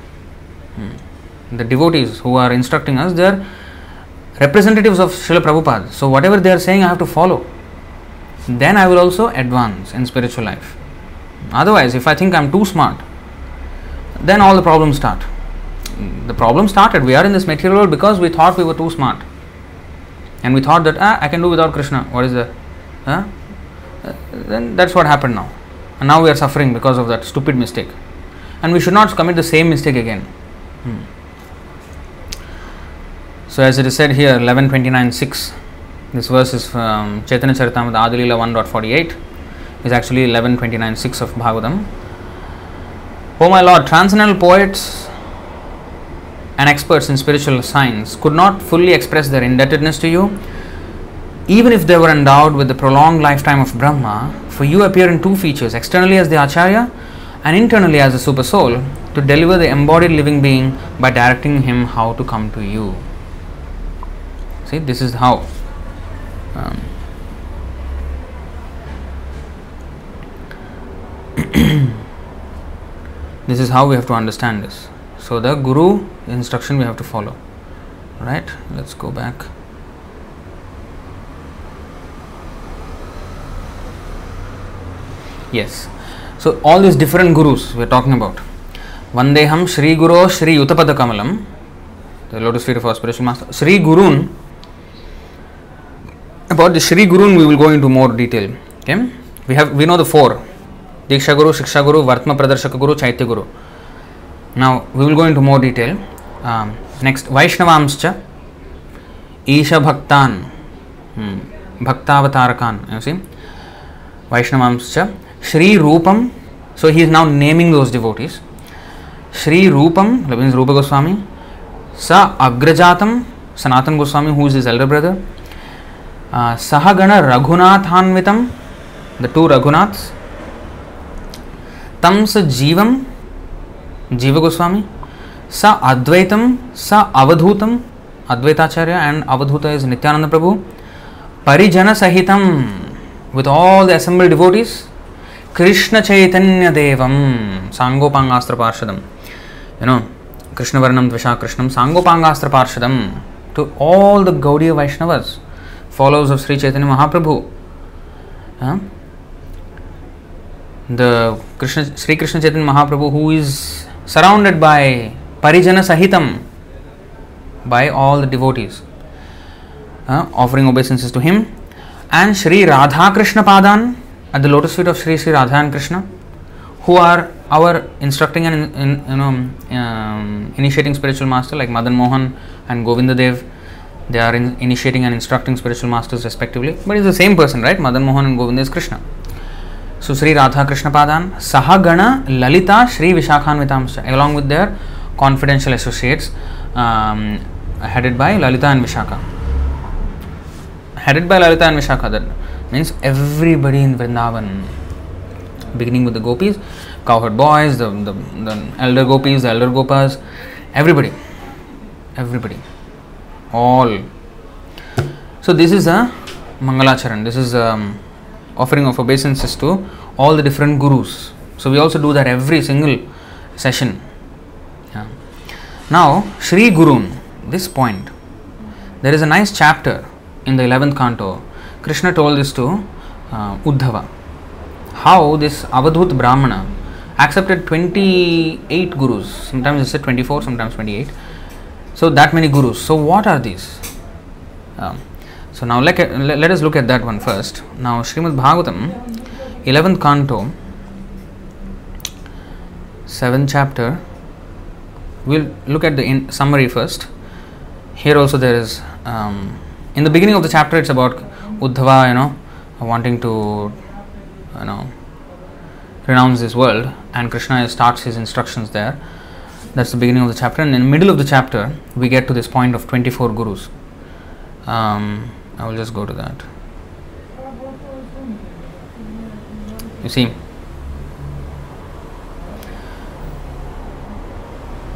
Hmm. The devotees who are instructing us, they are representatives of Srila Prabhupada. So whatever they are saying, I have to follow. Then I will also advance in spiritual life. Otherwise, if I think I am too smart, then all the problems start. The problem started. We are in this material world because we thought we were too smart. And we thought that, ah, I can do without Krishna. What is that? Huh? Then that's what happened now. And now we are suffering because of that stupid mistake. And we should not commit the same mistake again. Hmm. So, as it is said here, 1129.6, this verse is from Chaitanya Charitamrita Adilila 1.48, is actually 1129.6 of Bhagavatam. Oh my Lord, transcendental poets and experts in spiritual science could not fully express their indebtedness to you, even if they were endowed with the prolonged lifetime of Brahma, for you appear in two features externally as the Acharya and internally as the Super Soul to deliver the embodied living being by directing him how to come to you. See, this is how. Um, this is how we have to understand this. So, the Guru instruction we have to follow. Right? Let's go back. Yes. So, all these different gurus we are talking about. Vandeham Sri Guru Sri Yutapada Kamalam, the lotus feet of our spiritual master. Sri Gurun. About the Sri Gurun, we will go into more detail. Okay? We have we know the four Diksha Guru, Shiksha Guru, Vartma Pradarshaka Guru, Chaitya Guru. Now we will go into more detail. Um, next, Vaishnavamscha, Isha Bhaktan, hmm, Bhaktavatarakan, you see, Vaishnavamscha, Sri Rupam. So he is now naming those devotees. Sri Rupam, means Rupa Goswami, Sa Agrajatam, Sanatan Goswami, who is his elder brother, Sahagana Raghunathanvitam, the two Raghunaths, तम स जीव गोस्वामी स अद्वैतम स अवधूतम Advaitacharya and अवधूत is Nityananda Prabhu परिजन सहितम with all the assembled devotees Krishna Chaitanya देवम सांगोपांगास्त्र पार्षदम यू नो कृष्णवर्णम द्विषा कृष्णम सांगोपांगास्त्र पार्षदम to all the Gaudiya Vaishnavas followers of Shri Chaitanya Mahaprabhu the Krishna, Sri Krishna Chaitanya Mahaprabhu, who is surrounded by Parijana Sahitam, by all the devotees, uh, offering obeisances to him, and Sri Radha Krishna Padan at the lotus feet of Sri Sri Radha and Krishna, who are our instructing and in, you know um, initiating spiritual master like Madan Mohan and Govinda Dev. They are in, initiating and instructing spiritual masters respectively, but it's the same person, right? Madan Mohan and Govinda is Krishna. So Sri Radha Krishna Padan, Sahagana, Lalita, Sri Vishakhanvitamscha, along with their confidential associates um, headed by Lalita and Vishaka. headed by Lalita and Vishakha. That means everybody in Vrindavan, beginning with the gopis, cowherd boys, the, the, the elder gopis, the elder gopas, everybody, everybody, all. So this is a Mangalacharan. This is um, offering of obeisances to all the different gurus. So we also do that every single session. Yeah. Now, Sri Gurun, this point, there is a nice chapter in the 11th canto. Krishna told this to uh, Uddhava. How this Avadhut Brahmana accepted 28 gurus, sometimes said 24, sometimes 28. So, that many gurus. So, what are these? Um, so, now let, let us look at that one first. Now, Srimad Bhagavatam, 11th canto, 7th chapter, we'll look at the in summary first. Here also there is, um, in the beginning of the chapter, it's about Uddhava, you know, wanting to, you know, renounce this world, and Krishna starts his instructions there. That's the beginning of the chapter, and in the middle of the chapter, we get to this point of 24 gurus. Um, I will just go to that. You see,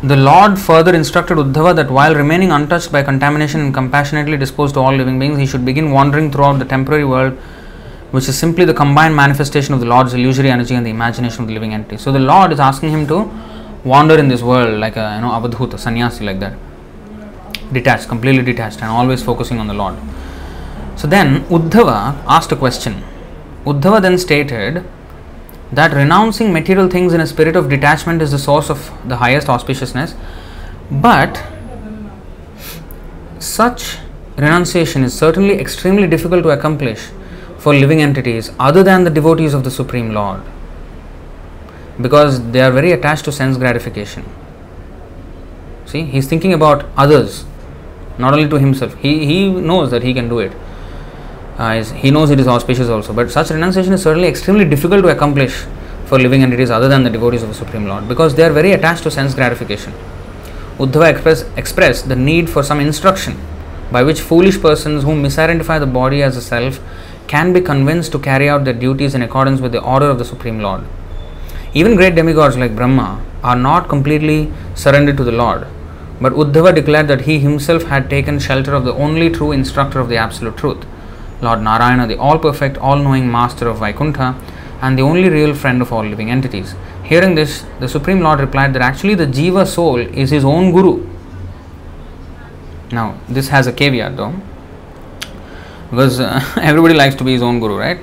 the Lord further instructed Uddhava that while remaining untouched by contamination and compassionately disposed to all living beings, he should begin wandering throughout the temporary world, which is simply the combined manifestation of the Lord's illusory energy and the imagination of the living entity. So the Lord is asking him to wander in this world like a you know avadhuta, sannyasi like that, detached, completely detached, and always focusing on the Lord. So then Uddhava asked a question. Uddhava then stated that renouncing material things in a spirit of detachment is the source of the highest auspiciousness, but such renunciation is certainly extremely difficult to accomplish for living entities other than the devotees of the Supreme Lord because they are very attached to sense gratification. See, he's thinking about others, not only to himself. He, he knows that he can do it. Uh, he knows it is auspicious also, but such renunciation is certainly extremely difficult to accomplish for living entities other than the devotees of the Supreme Lord because they are very attached to sense gratification. Uddhava express, expressed the need for some instruction by which foolish persons who misidentify the body as a self can be convinced to carry out their duties in accordance with the order of the Supreme Lord. Even great demigods like Brahma are not completely surrendered to the Lord, but Uddhava declared that he himself had taken shelter of the only true instructor of the Absolute Truth, Lord Narayana, the all perfect, all knowing master of Vaikuntha, and the only real friend of all living entities. Hearing this, the Supreme Lord replied that actually the Jiva soul is his own Guru. Now, this has a caveat though, because uh, everybody likes to be his own Guru, right?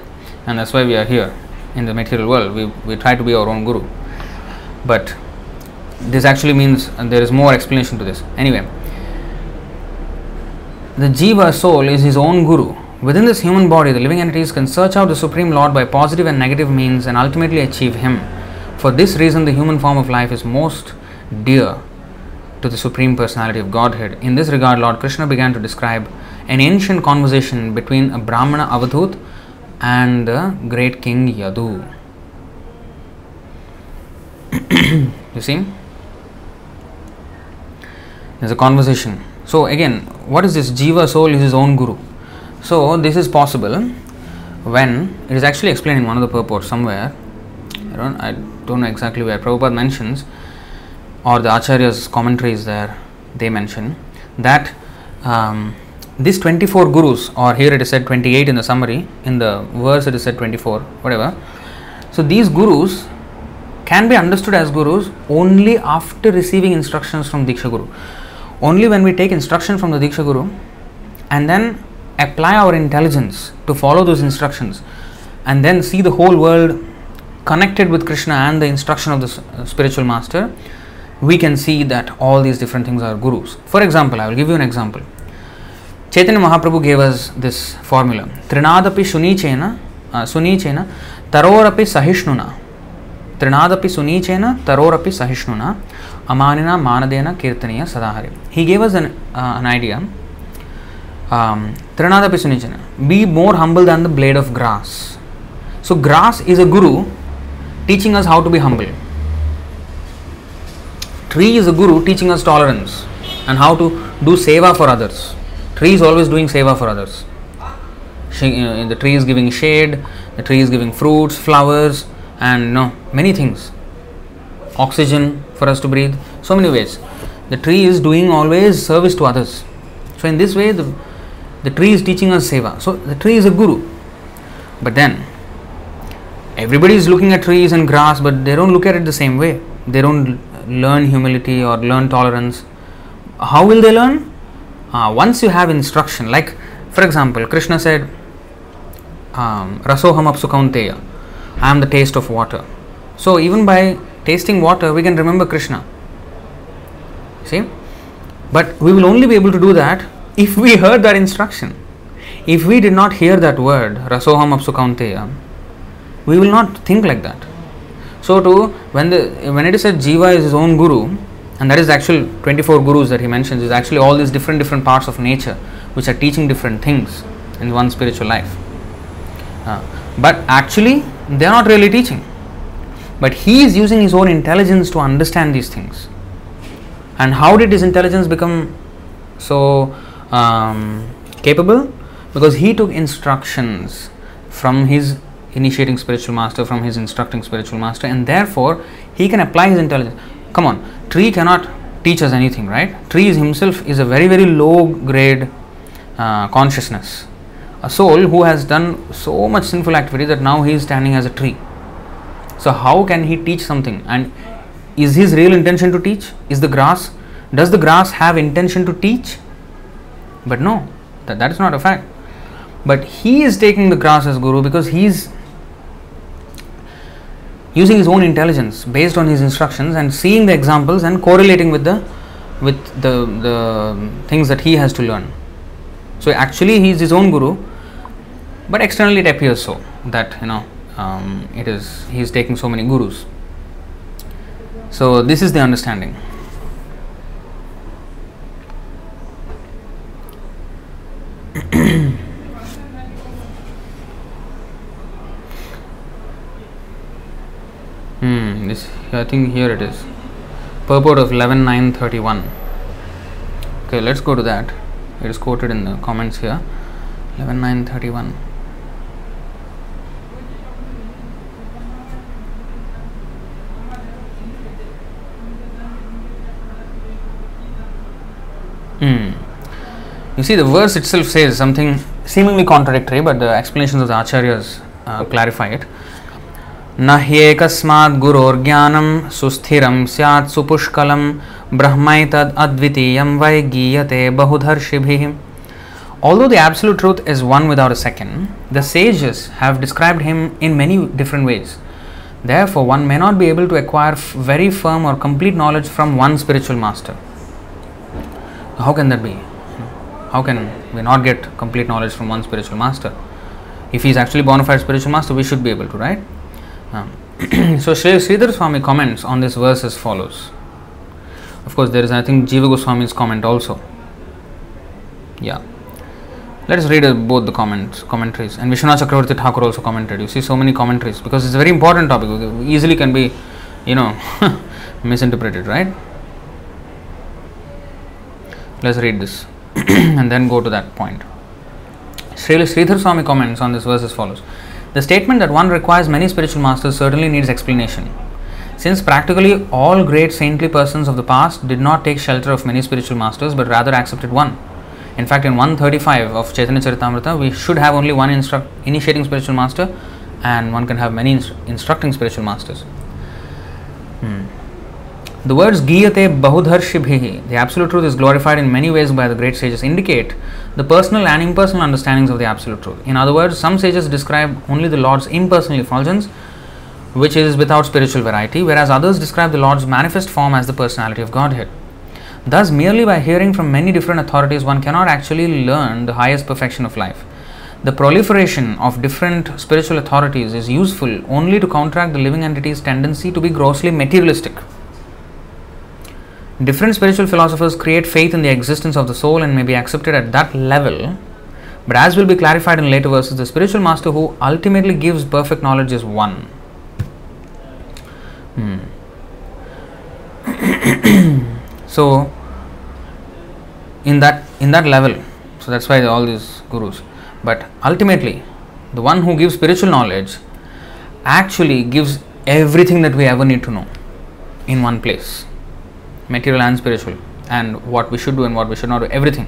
And that's why we are here in the material world. We, we try to be our own Guru. But this actually means there is more explanation to this. Anyway, the Jiva soul is his own Guru. Within this human body, the living entities can search out the Supreme Lord by positive and negative means and ultimately achieve Him. For this reason, the human form of life is most dear to the Supreme Personality of Godhead. In this regard, Lord Krishna began to describe an ancient conversation between a Brahmana Avadhut and the great king Yadu. you see? There's a conversation. So, again, what is this? Jiva soul is his own guru. So, this is possible when it is actually explained in one of the purports somewhere. I don't, I don't know exactly where Prabhupada mentions, or the Acharya's commentaries there, they mention that um, these 24 gurus, or here it is said 28 in the summary, in the verse it is said 24, whatever. So, these gurus can be understood as gurus only after receiving instructions from Diksha Guru. Only when we take instruction from the Diksha Guru and then apply our intelligence to follow those instructions and then see the whole world connected with Krishna and the instruction of the uh, spiritual master, we can see that all these different things are gurus. For example, I will give you an example. Chaitanya Mahaprabhu gave us this formula Trinadapi Sunichena, uh, Sunichena, Tarorapi Sahishnuna. Trinadapi Sunichena, Tarorapi Sahishnuna, Amanina Manadena Kirtaniya Sadahari. He gave us an, uh, an idea. Um, Trinadapi Sunichena, be more humble than the blade of grass. So, grass is a guru teaching us how to be humble. Tree is a guru teaching us tolerance and how to do seva for others. Tree is always doing seva for others. She, uh, the tree is giving shade, the tree is giving fruits, flowers, and no many things. Oxygen for us to breathe, so many ways. The tree is doing always service to others. So in this way, the, the tree is teaching us seva. So the tree is a guru. But then everybody is looking at trees and grass, but they don't look at it the same way. They don't learn humility or learn tolerance. How will they learn? Uh, once you have instruction, like for example, Krishna said, um, Rasoham apsukaunteya, I am the taste of water. So even by tasting water, we can remember Krishna. See? But we will only be able to do that if we heard that instruction. If we did not hear that word, Rasoham apsukaunteya, we will not think like that. So to when the when it is said Jiva is his own guru, and that is actual 24 gurus that he mentions is actually all these different different parts of nature which are teaching different things in one spiritual life. Uh, but actually they are not really teaching. But he is using his own intelligence to understand these things. And how did his intelligence become so um, capable? Because he took instructions from his initiating spiritual master, from his instructing spiritual master, and therefore he can apply his intelligence. Come on, tree cannot teach us anything, right? Tree himself is a very very low grade uh, consciousness, a soul who has done so much sinful activity that now he is standing as a tree. So how can he teach something? And is his real intention to teach? Is the grass? Does the grass have intention to teach? But no, that, that is not a fact. But he is taking the grass as guru because he is using his own intelligence based on his instructions and seeing the examples and correlating with the with the, the things that he has to learn. So actually he is his own guru, but externally it appears so that you know um, it is he is taking so many gurus. So this is the understanding. Hmm, this I think here it is. Purport of 11.9.31. Okay, let's go to that. It is quoted in the comments here. 11.9.31. Hmm. You see, the verse itself says something seemingly contradictory, but the explanations of the acharyas uh, clarify it. न ह्येकस्मात् गुरोर्ज्ञानं सुस्थिरं स्यात् सुपुष्कलं ब्रह्मैतद् अद्वितीयं वै गीयते बहुधर्षिभिः Although the absolute truth is one without a second, the sages have described him in many different ways. Therefore, one may not be able to acquire very firm or complete knowledge from one spiritual master. How can that be? How can we not get complete knowledge from one spiritual master? If he is actually bona fide spiritual master, we should be able to, right? So Sri Sridhar Swami comments on this verse as follows. Of course, there is I think Jiva Goswami's comment also. Yeah. Let us read uh, both the comments, commentaries. And Vishwanath Chakravarti Thakur also commented. You see so many commentaries because it's a very important topic. Easily can be, you know, misinterpreted, right? Let's read this and then go to that point. Sri Sridhar Swami comments on this verse as follows. The statement that one requires many spiritual masters certainly needs explanation. Since practically all great saintly persons of the past did not take shelter of many spiritual masters but rather accepted one. In fact, in 135 of Chaitanya Charitamrita, we should have only one instru- initiating spiritual master and one can have many instru- instructing spiritual masters. Hmm. The words Giyate Bahudharshibhihi, the Absolute Truth is glorified in many ways by the great sages, indicate the personal and impersonal understandings of the Absolute Truth. In other words, some sages describe only the Lord's impersonal effulgence, which is without spiritual variety, whereas others describe the Lord's manifest form as the personality of Godhead. Thus, merely by hearing from many different authorities, one cannot actually learn the highest perfection of life. The proliferation of different spiritual authorities is useful only to counteract the living entity's tendency to be grossly materialistic. Different spiritual philosophers create faith in the existence of the soul and may be accepted at that level. But as will be clarified in later verses, the spiritual master who ultimately gives perfect knowledge is one. Hmm. so, in that in that level, so that's why all these gurus. But ultimately, the one who gives spiritual knowledge actually gives everything that we ever need to know in one place material and spiritual, and what we should do and what we should not do, everything.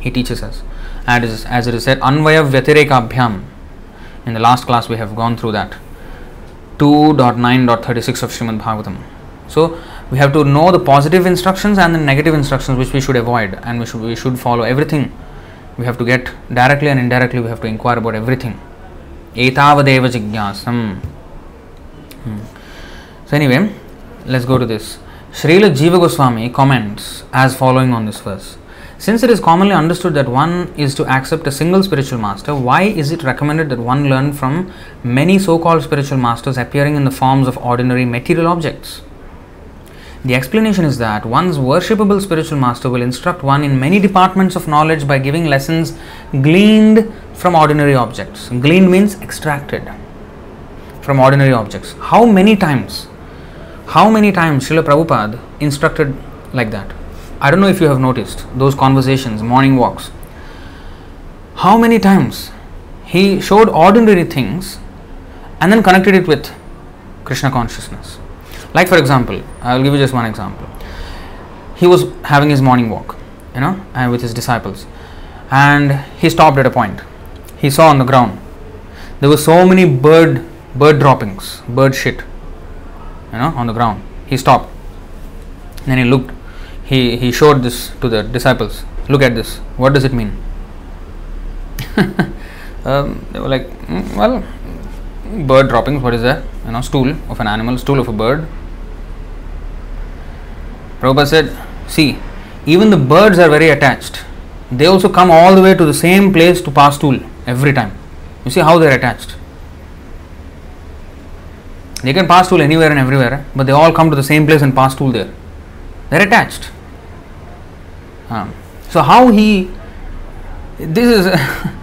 He teaches us. And as, as it is said, Anvaya Vyatirekabhyam. In the last class, we have gone through that. 2.9.36 of Srimad Bhagavatam. So, we have to know the positive instructions and the negative instructions which we should avoid and we should, we should follow everything. We have to get directly and indirectly, we have to inquire about everything. Etavadeva jigyasam. Hmm. So, anyway, let's go to this. Srila Jiva Goswami comments as following on this verse. Since it is commonly understood that one is to accept a single spiritual master, why is it recommended that one learn from many so called spiritual masters appearing in the forms of ordinary material objects? The explanation is that one's worshipable spiritual master will instruct one in many departments of knowledge by giving lessons gleaned from ordinary objects. Gleaned means extracted from ordinary objects. How many times? How many times Srila Prabhupada instructed like that? I don't know if you have noticed those conversations, morning walks. How many times he showed ordinary things and then connected it with Krishna consciousness. Like, for example, I will give you just one example. He was having his morning walk, you know, and with his disciples, and he stopped at a point. He saw on the ground there were so many bird bird droppings, bird shit, you know, on the ground. He stopped. Then he looked. He he showed this to the disciples. Look at this. What does it mean? um, they were like, "Mm, well, bird droppings. What is that? You know, stool of an animal, stool of a bird. Prabhupada said, see, even the birds are very attached. They also come all the way to the same place to pass stool every time. You see how they are attached. They can pass stool anywhere and everywhere, but they all come to the same place and pass stool there. They are attached. Um, so how he this is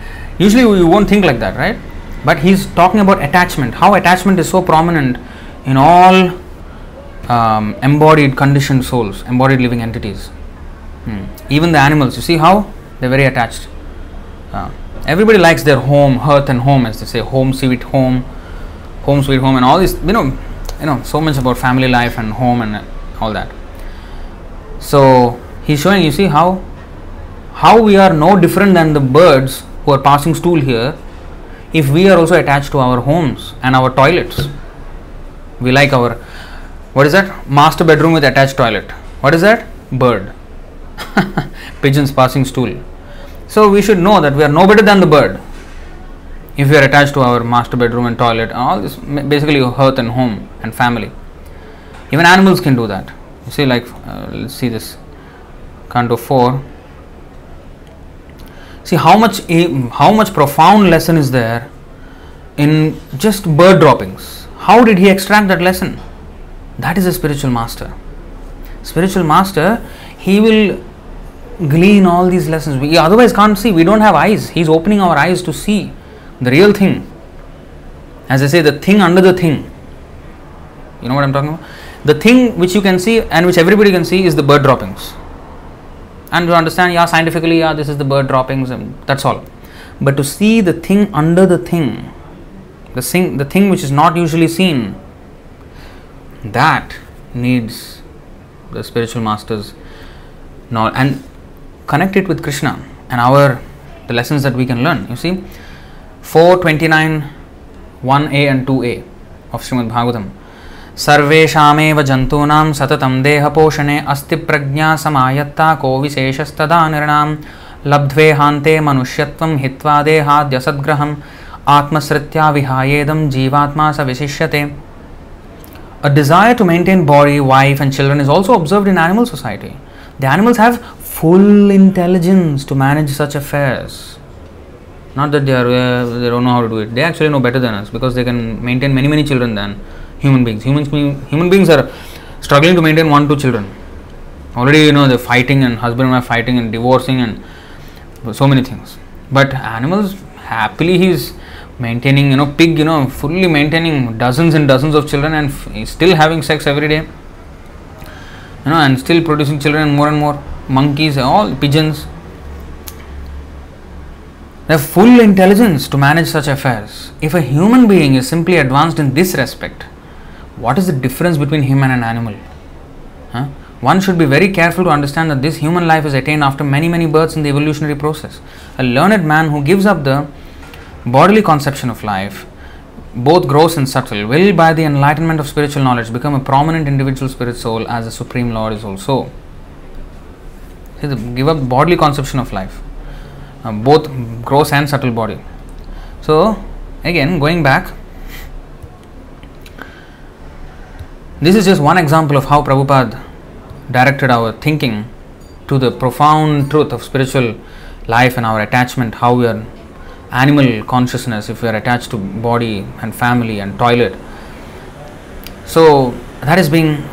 usually we won't think like that, right? But he's talking about attachment. How attachment is so prominent in all um, embodied conditioned souls, embodied living entities. Hmm. Even the animals, you see how they're very attached. Uh, everybody likes their home, hearth and home, as they say, home sweet home, home sweet home, and all this. You know, you know, so much about family life and home and all that. So he's showing, you see how how we are no different than the birds who are passing stool here. If we are also attached to our homes and our toilets we like our what is that? Master bedroom with attached toilet. What is that? Bird. Pigeons passing stool. So we should know that we are no better than the bird if we are attached to our master bedroom and toilet all this basically hearth and home and family. Even animals can do that. You see like uh, let's see this. Canto 4 see how much how much profound lesson is there in just bird droppings? How did he extract that lesson? That is a spiritual master. Spiritual master he will glean all these lessons. We otherwise can't see. We don't have eyes. He's opening our eyes to see the real thing. As i say the thing under the thing. You know what i'm talking about? The thing which you can see and which everybody can see is the bird droppings. And to understand yeah scientifically yeah this is the bird droppings and that's all. But to see the thing under the thing the thing the thing which is not usually seen that needs the spiritual masters knowledge and connect it with krishna and our the lessons that we can learn. You see 429 1a and 2a of Srimad Bhagavatam सर्वेषामेव जन्तूनां सततं देहपोषणे अस्ति प्रज्ञा समायत्ता को विशेषस्तदा नृणां लब्ध्वेहान्ते मनुष्यत्वं हित्वा देहाद्यसद्ग्रहम् आत्मसृत्या विहायेदं जीवात्मा स विशिष्यते A desire to maintain body, wife, and children is also observed in animal society. The animals have full intelligence to manage such affairs. Not that they are uh, they don't know how to do it. They actually know better than us because they can maintain many many children than human beings. Humans, human beings are struggling to maintain one, two children. Already, you know, they're fighting and husband and wife fighting and divorcing and so many things. But animals, happily, he's maintaining, you know, pig, you know, fully maintaining dozens and dozens of children and he's still having sex every day. You know, and still producing children more and more. Monkeys, all pigeons. They have full intelligence to manage such affairs. If a human being is simply advanced in this respect, what is the difference between him and an animal? Huh? One should be very careful to understand that this human life is attained after many, many births in the evolutionary process. A learned man who gives up the bodily conception of life, both gross and subtle, will by the enlightenment of spiritual knowledge become a prominent individual spirit soul as the Supreme Lord is also. See, the, give up bodily conception of life, uh, both gross and subtle body. So, again, going back, this is just one example of how Prabhupada directed our thinking to the profound truth of spiritual life and our attachment, how we are animal consciousness, if we are attached to body and family and toilet. So that is being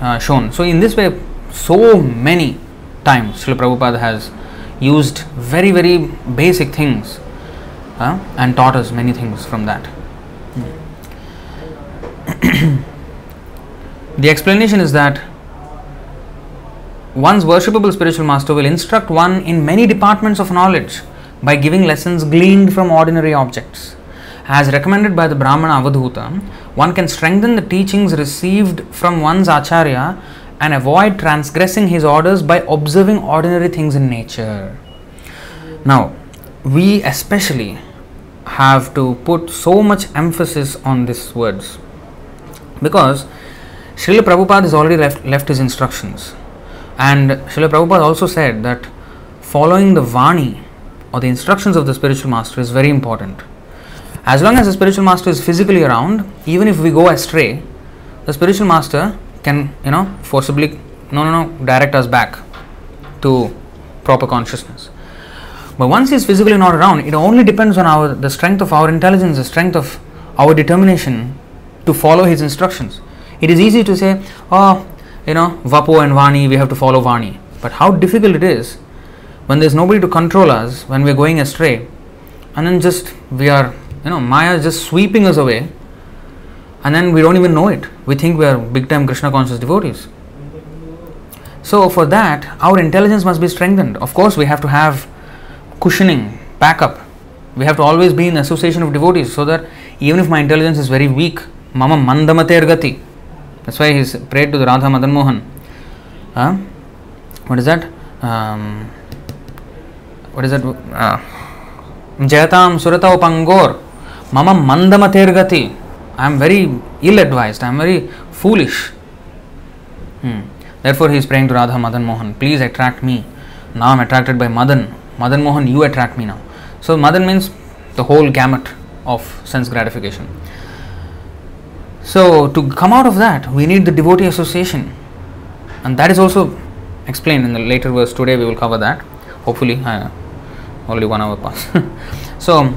uh, shown. So in this way, so many times Srila Prabhupada has used very very basic things uh, and taught us many things from that. the explanation is that one's worshipable spiritual master will instruct one in many departments of knowledge by giving lessons gleaned from ordinary objects. As recommended by the Brahmana Avadhuta, one can strengthen the teachings received from one's acharya and avoid transgressing his orders by observing ordinary things in nature. Now, we especially have to put so much emphasis on these words because Srila Prabhupada has already left, left his instructions and Srila Prabhupada also said that following the Vani or the instructions of the spiritual master is very important. As long as the spiritual master is physically around, even if we go astray, the spiritual master can, you know, forcibly, no, no, no, direct us back to proper consciousness. But once he is physically not around, it only depends on our the strength of our intelligence, the strength of our determination to follow his instructions. It is easy to say, oh, you know, Vapo and Vani, we have to follow Vani. But how difficult it is when there's nobody to control us, when we're going astray, and then just we are, you know, Maya is just sweeping us away, and then we don't even know it. We think we are big time Krishna conscious devotees. So, for that, our intelligence must be strengthened. Of course, we have to have cushioning, backup. We have to always be in association of devotees so that even if my intelligence is very weak, Mama Mandamater Gati, that's why he's prayed to the Radha Madan Mohan. Uh, what is that? Um, what is that? Uh, Jayatam Suratau Pangor. Mama Mandamater Gati. I am very ill advised. I am very foolish. Hmm. Therefore, he is praying to Radha Madan Mohan. Please attract me. Now I am attracted by Madan. Madan Mohan, you attract me now. So, Madan means the whole gamut of sense gratification. So, to come out of that, we need the devotee association, and that is also explained in the later verse. Today, we will cover that. Hopefully, uh, only one hour pass. so,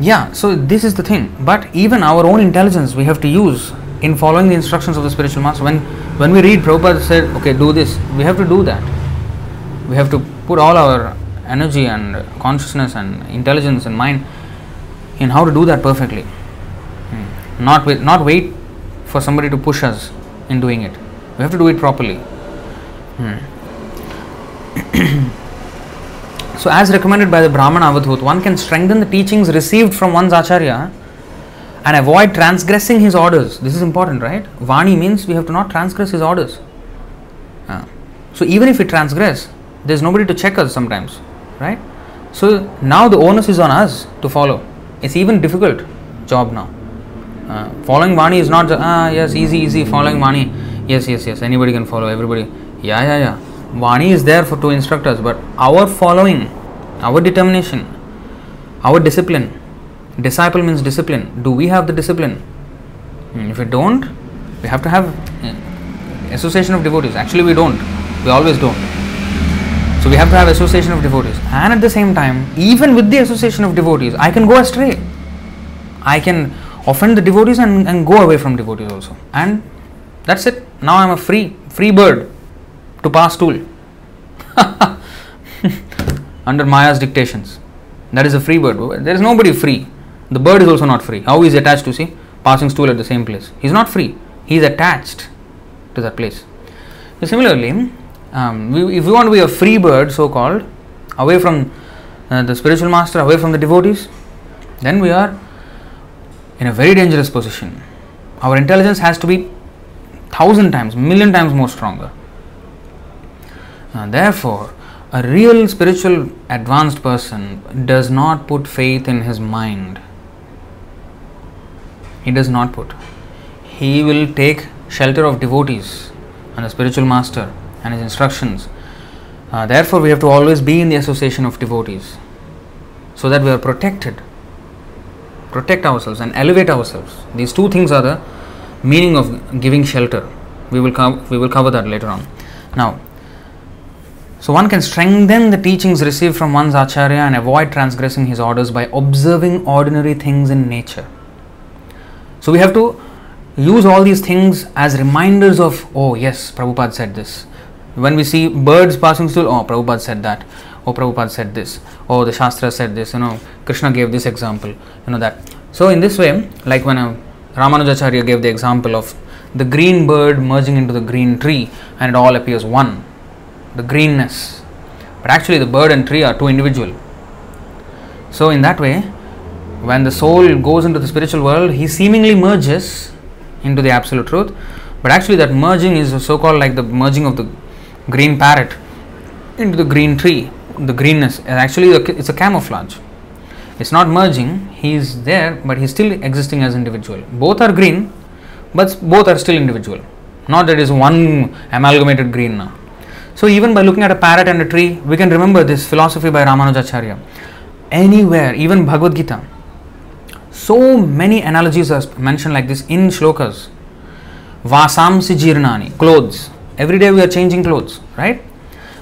yeah, so this is the thing. But even our own intelligence we have to use in following the instructions of the spiritual master. When when we read Prabhupada said, okay, do this, we have to do that. We have to put all our energy and consciousness and intelligence and mind in how to do that perfectly not wait, not wait for somebody to push us in doing it. We have to do it properly. Hmm. so, as recommended by the Brahmana Avadhut, one can strengthen the teachings received from one's acharya and avoid transgressing his orders. This is important, right? Vani means we have to not transgress his orders. Uh, so, even if we transgress, there's nobody to check us sometimes, right? So, now the onus is on us to follow. It's even difficult job now. Uh, following Vani is not ah yes easy easy following Vani yes yes yes anybody can follow everybody yeah yeah yeah Vani is there for to instruct us but our following our determination our discipline disciple means discipline. Do we have the discipline? Hmm, if we don't we have to have uh, association of devotees. Actually we don't. We always don't. So we have to have association of devotees. And at the same time even with the association of devotees i can go astray. I can offend the devotees and, and go away from devotees also. And that's it. Now I'm a free, free bird to pass stool under Maya's dictations. That is a free bird. There is nobody free. The bird is also not free. How is he attached to see passing stool at the same place? He's not free. He is attached to that place. So similarly, um, we, if we want to be a free bird, so called, away from uh, the spiritual master, away from the devotees, then we are in a very dangerous position. Our intelligence has to be thousand times, million times more stronger. Therefore, a real spiritual advanced person does not put faith in his mind. He does not put. He will take shelter of devotees and the spiritual master and his instructions. Uh, therefore, we have to always be in the association of devotees so that we are protected. Protect ourselves and elevate ourselves. These two things are the meaning of giving shelter. We will, co- we will cover that later on. Now, so one can strengthen the teachings received from one's acharya and avoid transgressing his orders by observing ordinary things in nature. So we have to use all these things as reminders of, oh yes, Prabhupada said this. When we see birds passing through, oh Prabhupada said that, oh Prabhupada said this, oh the Shastra said this, you know, Krishna gave this example, you know that. So in this way, like when a Ramanujacharya gave the example of the green bird merging into the green tree and it all appears one the greenness. But actually, the bird and tree are two individual. So, in that way, when the soul goes into the spiritual world, he seemingly merges into the absolute truth. But actually, that merging is so called like the merging of the green parrot into the green tree. The greenness is actually it's a camouflage. It's not merging. He is there, but he's still existing as individual. Both are green, but both are still individual. Not that is one amalgamated green now. So, even by looking at a parrot and a tree, we can remember this philosophy by Ramanujacharya. Anywhere, even Bhagavad Gita, so many analogies are mentioned like this in shlokas. Vasamsi jirnani, clothes. Every day we are changing clothes, right?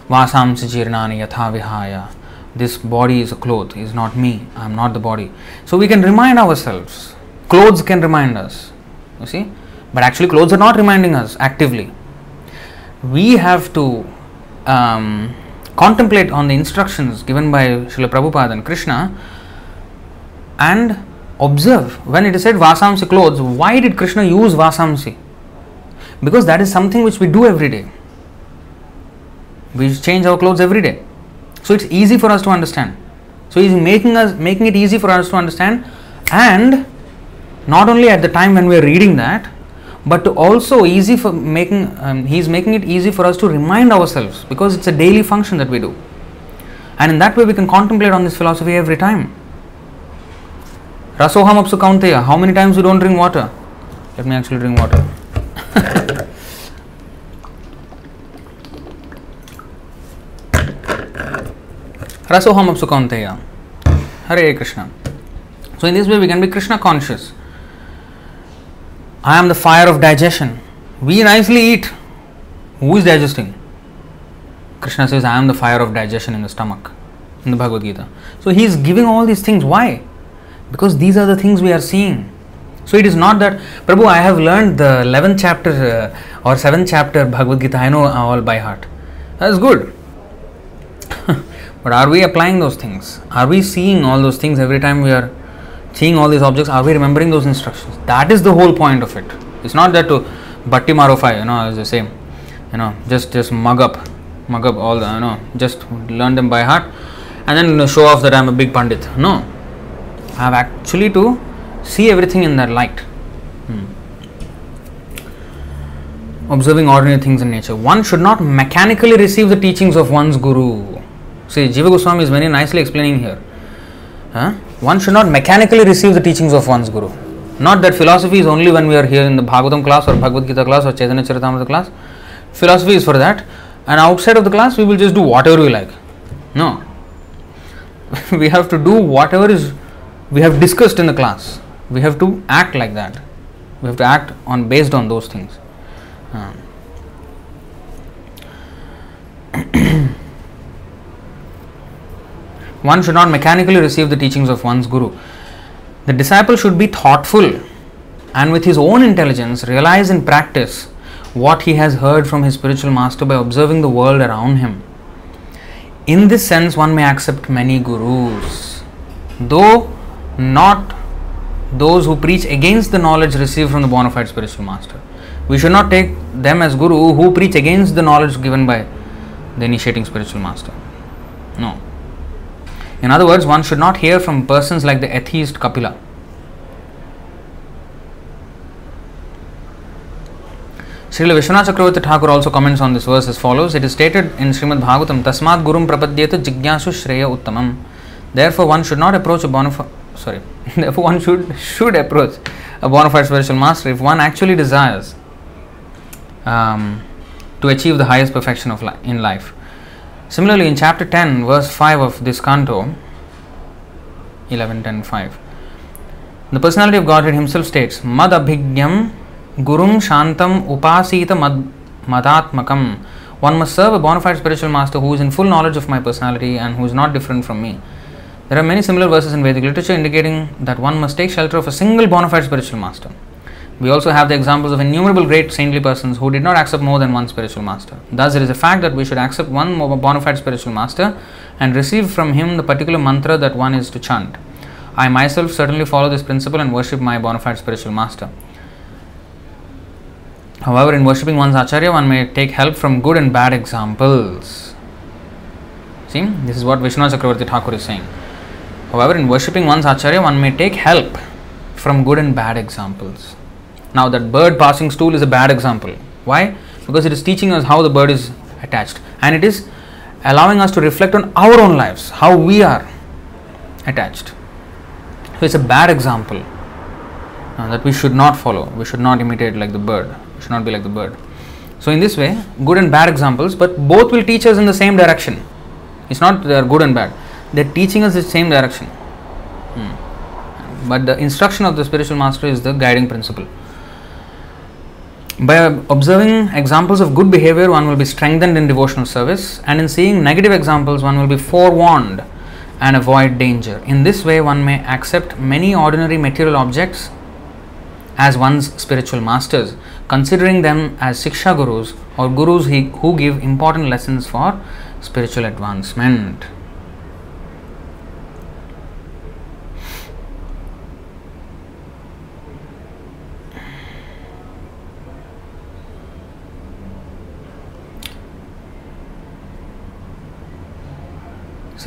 Vasamsi jirnani yatha vihaya. This body is a cloth, is not me, I am not the body. So we can remind ourselves. Clothes can remind us, you see? But actually, clothes are not reminding us actively. We have to um, contemplate on the instructions given by Srila Prabhupada and Krishna and observe when it is said Vasamsi clothes, why did Krishna use Vasamsi? Because that is something which we do every day. We change our clothes every day. So it's easy for us to understand. So he's making us making it easy for us to understand and not only at the time when we are reading that, but to also easy for making um, he's making it easy for us to remind ourselves because it's a daily function that we do. And in that way we can contemplate on this philosophy every time. Rasoham apsu kaunteya how many times you don't drink water? Let me actually drink water. Rasoham kaunteya. Hare krishna. So in this way we can be krishna conscious I am the fire of digestion. We nicely eat. Who is digesting? Krishna says, I am the fire of digestion in the stomach, in the Bhagavad Gita. So he is giving all these things. Why? Because these are the things we are seeing. So it is not that, Prabhu, I have learned the 11th chapter uh, or 7th chapter Bhagavad Gita, I know all by heart. That is good. but are we applying those things? Are we seeing all those things every time we are seeing all these objects, are we remembering those instructions? That is the whole point of it. It's not that to batti marofai, you know, is the same. You know, just just mug up, mug up all the, you know, just learn them by heart, and then you know, show off that I'm a big pandit. No, I have actually to see everything in that light. Hmm. Observing ordinary things in nature. One should not mechanically receive the teachings of one's guru. See, Jiva Goswami is very nicely explaining here. Huh? One should not mechanically receive the teachings of one's guru. Not that philosophy is only when we are here in the Bhagavatam class or Bhagavad Gita class or Chaitanya Charitamrita class. Philosophy is for that, and outside of the class we will just do whatever we like. No. we have to do whatever is we have discussed in the class. We have to act like that. We have to act on based on those things. Uh. One should not mechanically receive the teachings of one's guru. The disciple should be thoughtful and with his own intelligence realize in practice what he has heard from his spiritual master by observing the world around him. In this sense, one may accept many gurus, though not those who preach against the knowledge received from the bona fide spiritual master. We should not take them as guru who preach against the knowledge given by the initiating spiritual master. In other words, one should not hear from persons like the atheist Kapila. Srila Vishwanath Chakravarti Thakur also comments on this verse as follows. It is stated in Srimad Bhagavatam, Tasmat Gurum Prapadyeta Jignasu Shreya Uttamam. Therefore, one should not approach a bona fide, sorry, therefore one should, should approach a bona fide spiritual master if one actually desires um, to achieve the highest perfection of li- in life. Similarly, in chapter 10, verse 5 of this canto, 11, 10, 5, the personality of Godhead himself states, Mad gurum shantam upasita mad, madatmakam. One must serve a bona fide spiritual master who is in full knowledge of my personality and who is not different from me. There are many similar verses in Vedic literature indicating that one must take shelter of a single bona fide spiritual master. We also have the examples of innumerable great saintly persons who did not accept more than one spiritual master. Thus, it is a fact that we should accept one bona fide spiritual master and receive from him the particular mantra that one is to chant. I myself certainly follow this principle and worship my bona fide spiritual master. However, in worshipping one's acharya, one may take help from good and bad examples. See, this is what Vishnu Chakravarti Thakur is saying. However, in worshipping one's acharya, one may take help from good and bad examples. Now, that bird passing stool is a bad example. Why? Because it is teaching us how the bird is attached and it is allowing us to reflect on our own lives, how we are attached. So, it's a bad example uh, that we should not follow. We should not imitate like the bird. We should not be like the bird. So, in this way, good and bad examples, but both will teach us in the same direction. It's not they are good and bad, they're teaching us the same direction. Hmm. But the instruction of the spiritual master is the guiding principle. By observing examples of good behavior, one will be strengthened in devotional service, and in seeing negative examples, one will be forewarned and avoid danger. In this way, one may accept many ordinary material objects as one's spiritual masters, considering them as Siksha Gurus or Gurus who give important lessons for spiritual advancement.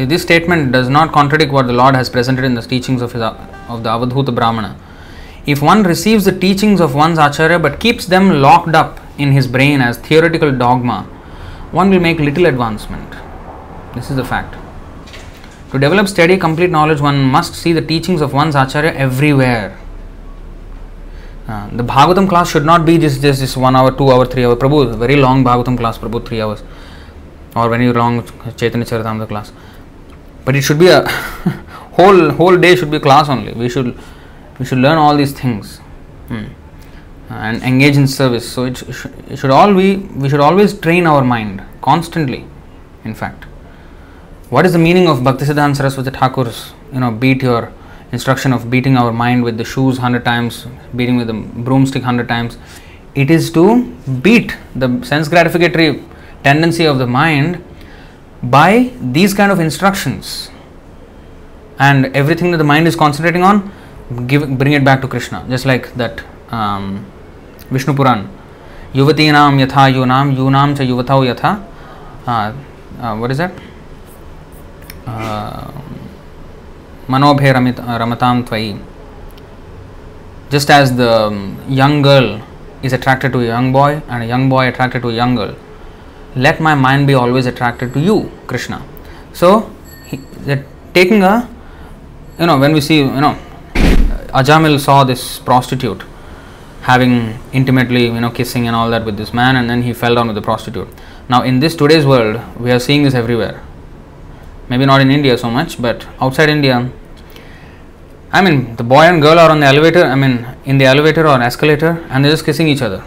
See, this statement does not contradict what the Lord has presented in the teachings of, his, of the Avadhuta Brahmana. If one receives the teachings of one's Acharya but keeps them locked up in his brain as theoretical dogma, one will make little advancement. This is the fact. To develop steady, complete knowledge, one must see the teachings of one's Acharya everywhere. Uh, the Bhagavatam class should not be just, just this one hour, two hour, three hour. Prabhu, very long Bhagavatam class, Prabhu, three hours. Or very long Chaitanya Charitamrita class. But it should be a whole whole day should be class only. We should we should learn all these things hmm. and engage in service. So it, sh- it should all be we should always train our mind constantly. In fact, what is the meaning of Bhaktisiddhanta Saraswati Thakur's you know beat your instruction of beating our mind with the shoes hundred times, beating with the broomstick hundred times? It is to beat the sense gratificatory tendency of the mind by these kind of instructions and everything that the mind is concentrating on give bring it back to krishna. Just like that um, vishnu puran yuvatinam yatha yunam yunam cha yuvatau yatha. Uh, uh, what is that? Uh, manobhe ramatam tvai just as the young girl is attracted to a young boy and a young boy attracted to a young girl let my mind be always attracted to you, Krishna. So, he, taking a, you know, when we see, you know, Ajamil saw this prostitute having intimately, you know, kissing and all that with this man, and then he fell down with the prostitute. Now, in this today's world, we are seeing this everywhere. Maybe not in India so much, but outside India, I mean, the boy and girl are on the elevator, I mean, in the elevator or escalator, and they're just kissing each other.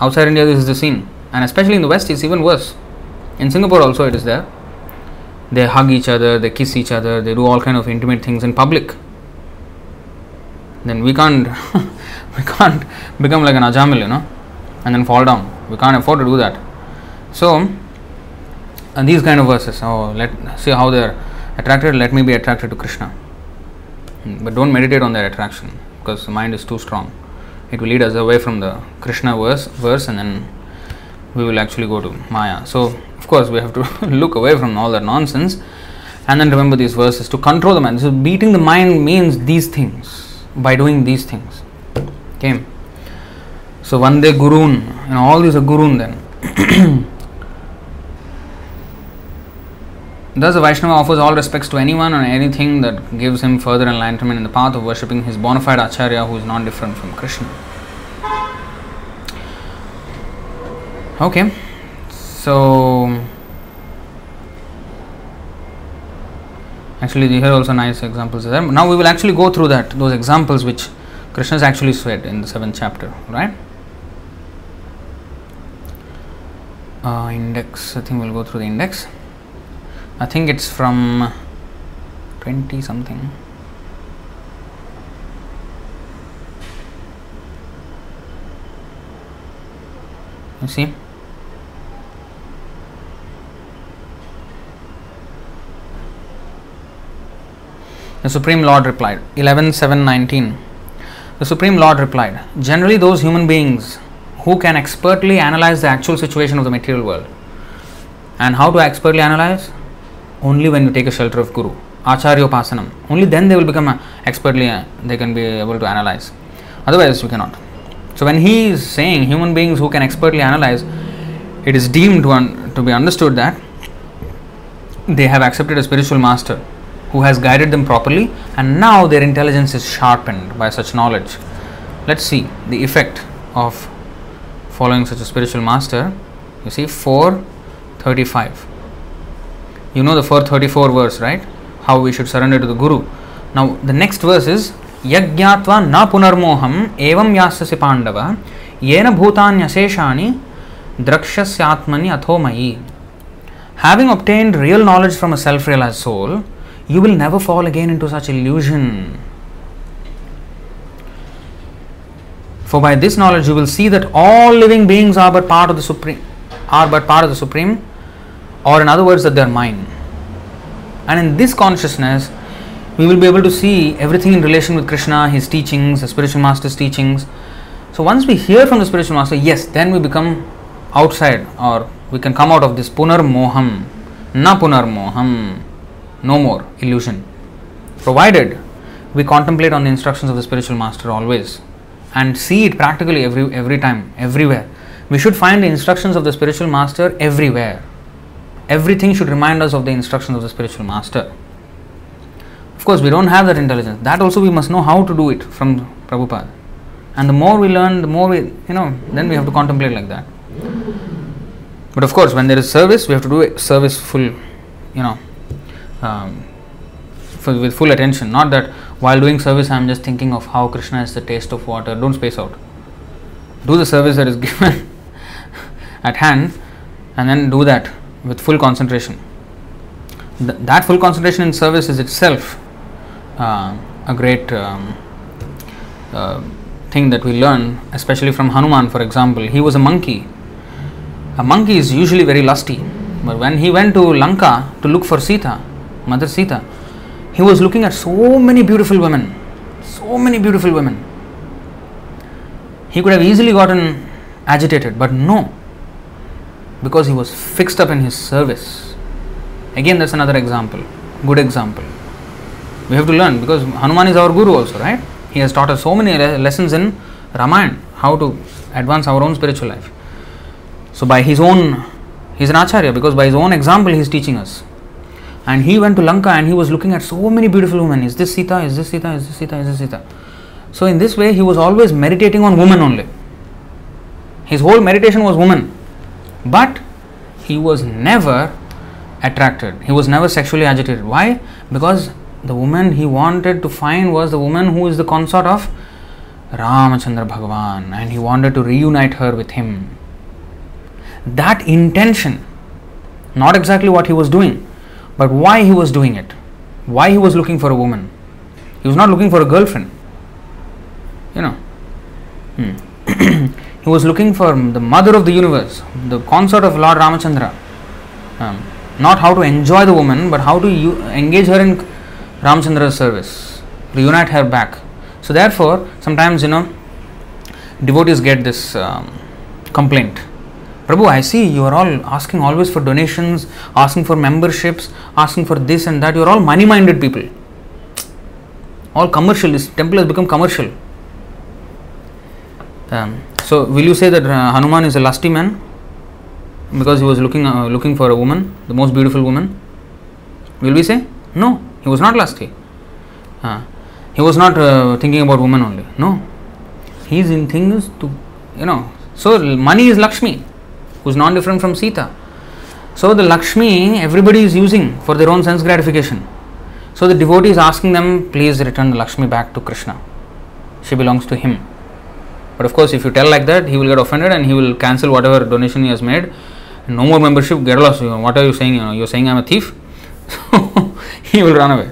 Outside India, this is the scene and especially in the West, it's even worse. In Singapore, also, it is there. They hug each other, they kiss each other, they do all kind of intimate things in public. Then we can't, we can't become like an ajamil, you know, and then fall down. We can't afford to do that. So, and these kind of verses, oh, let see how they're attracted. Let me be attracted to Krishna, hmm, but don't meditate on that attraction because the mind is too strong. It will lead us away from the Krishna verse, verse, and then we will actually go to Maya. So, of course, we have to look away from all that nonsense And then remember these verses to control the mind. So, beating the mind means these things by doing these things. Okay. So, Vande Gurun, know, all these are Gurun then. Thus, the Vaishnava offers all respects to anyone or anything that gives him further enlightenment in the path of worshipping his bona fide Acharya who is non different from Krishna. Okay, so actually, here also nice examples there. Now, we will actually go through that, those examples which Krishna actually said in the seventh chapter, right? Uh, index, I think we'll go through the index. I think it's from 20 something. You see? The Supreme Lord replied, 11.7.19. The Supreme Lord replied, Generally, those human beings who can expertly analyze the actual situation of the material world. And how to expertly analyze? only when you take a shelter of Guru. Acharyopasanam. Only then they will become uh, expertly, uh, they can be able to analyze. Otherwise, you cannot. So, when he is saying human beings who can expertly analyze, it is deemed to, to be understood that they have accepted a spiritual master who has guided them properly and now their intelligence is sharpened by such knowledge. Let's see the effect of following such a spiritual master. You see, 435 you know the 434 verse, right? How we should surrender to the Guru. Now, the next verse is यज्ञात्वा न पुनर्मोहम एवं यास्यसि पांडव येन भूतान्यशेषाणि द्रक्ष्यस्यात्मनि अथो मयि Having obtained real knowledge from a self realized soul, you will never fall again into such illusion. For by this knowledge you will see that all living beings are but part of the supreme are but part of the supreme or in other words that they are mine. And in this consciousness we will be able to see everything in relation with krishna his teachings the spiritual master's teachings. So once we hear from the spiritual master yes then we become outside or we can come out of this punar moham na punar moham no more illusion provided we contemplate on the instructions of the spiritual master always and see it practically every every time everywhere we should find the instructions of the spiritual master everywhere everything should remind us of the instructions of the spiritual master. Of course, we don't have that intelligence. That also we must know how to do it from Prabhupada. And the more we learn, the more we, you know, then we have to contemplate like that. But of course, when there is service, we have to do service full, you know, um, full, with full attention. Not that while doing service, I am just thinking of how Krishna is the taste of water. Don't space out. Do the service that is given at hand and then do that with full concentration. Th- that full concentration in service is itself uh, a great um, uh, thing that we learn, especially from Hanuman, for example. He was a monkey. A monkey is usually very lusty, but when he went to Lanka to look for Sita, Mother Sita, he was looking at so many beautiful women, so many beautiful women. He could have easily gotten agitated, but no, because he was fixed up in his service. Again, that's another example, good example. We have to learn because Hanuman is our guru also, right? He has taught us so many le- lessons in Ramayana, how to advance our own spiritual life. So, by his own, he's an acharya because by his own example, he is teaching us. And he went to Lanka and he was looking at so many beautiful women. Is this Sita? Is this Sita? Is this Sita? Is this Sita? So, in this way, he was always meditating on women only. His whole meditation was woman but he was never attracted he was never sexually agitated why because the woman he wanted to find was the woman who is the consort of ramachandra bhagavan and he wanted to reunite her with him that intention not exactly what he was doing but why he was doing it why he was looking for a woman he was not looking for a girlfriend you know hmm. He was looking for the mother of the universe, the consort of Lord Ramachandra. Um, not how to enjoy the woman, but how to u- engage her in Ramachandra's service, reunite her back. So, therefore, sometimes you know, devotees get this um, complaint Prabhu, I see you are all asking always for donations, asking for memberships, asking for this and that. You are all money minded people. All commercial. This temple has become commercial. Um, so, will you say that uh, Hanuman is a lusty man because he was looking uh, looking for a woman, the most beautiful woman? Will we say no? He was not lusty. Uh, he was not uh, thinking about women only. No, he is in things to you know. So money is Lakshmi, who's non different from Sita. So the Lakshmi everybody is using for their own sense gratification. So the devotee is asking them, please return the Lakshmi back to Krishna. She belongs to him. But of course, if you tell like that, he will get offended and he will cancel whatever donation he has made. No more membership, get lost. What are you saying? You know, you're saying I'm a thief. So he will run away.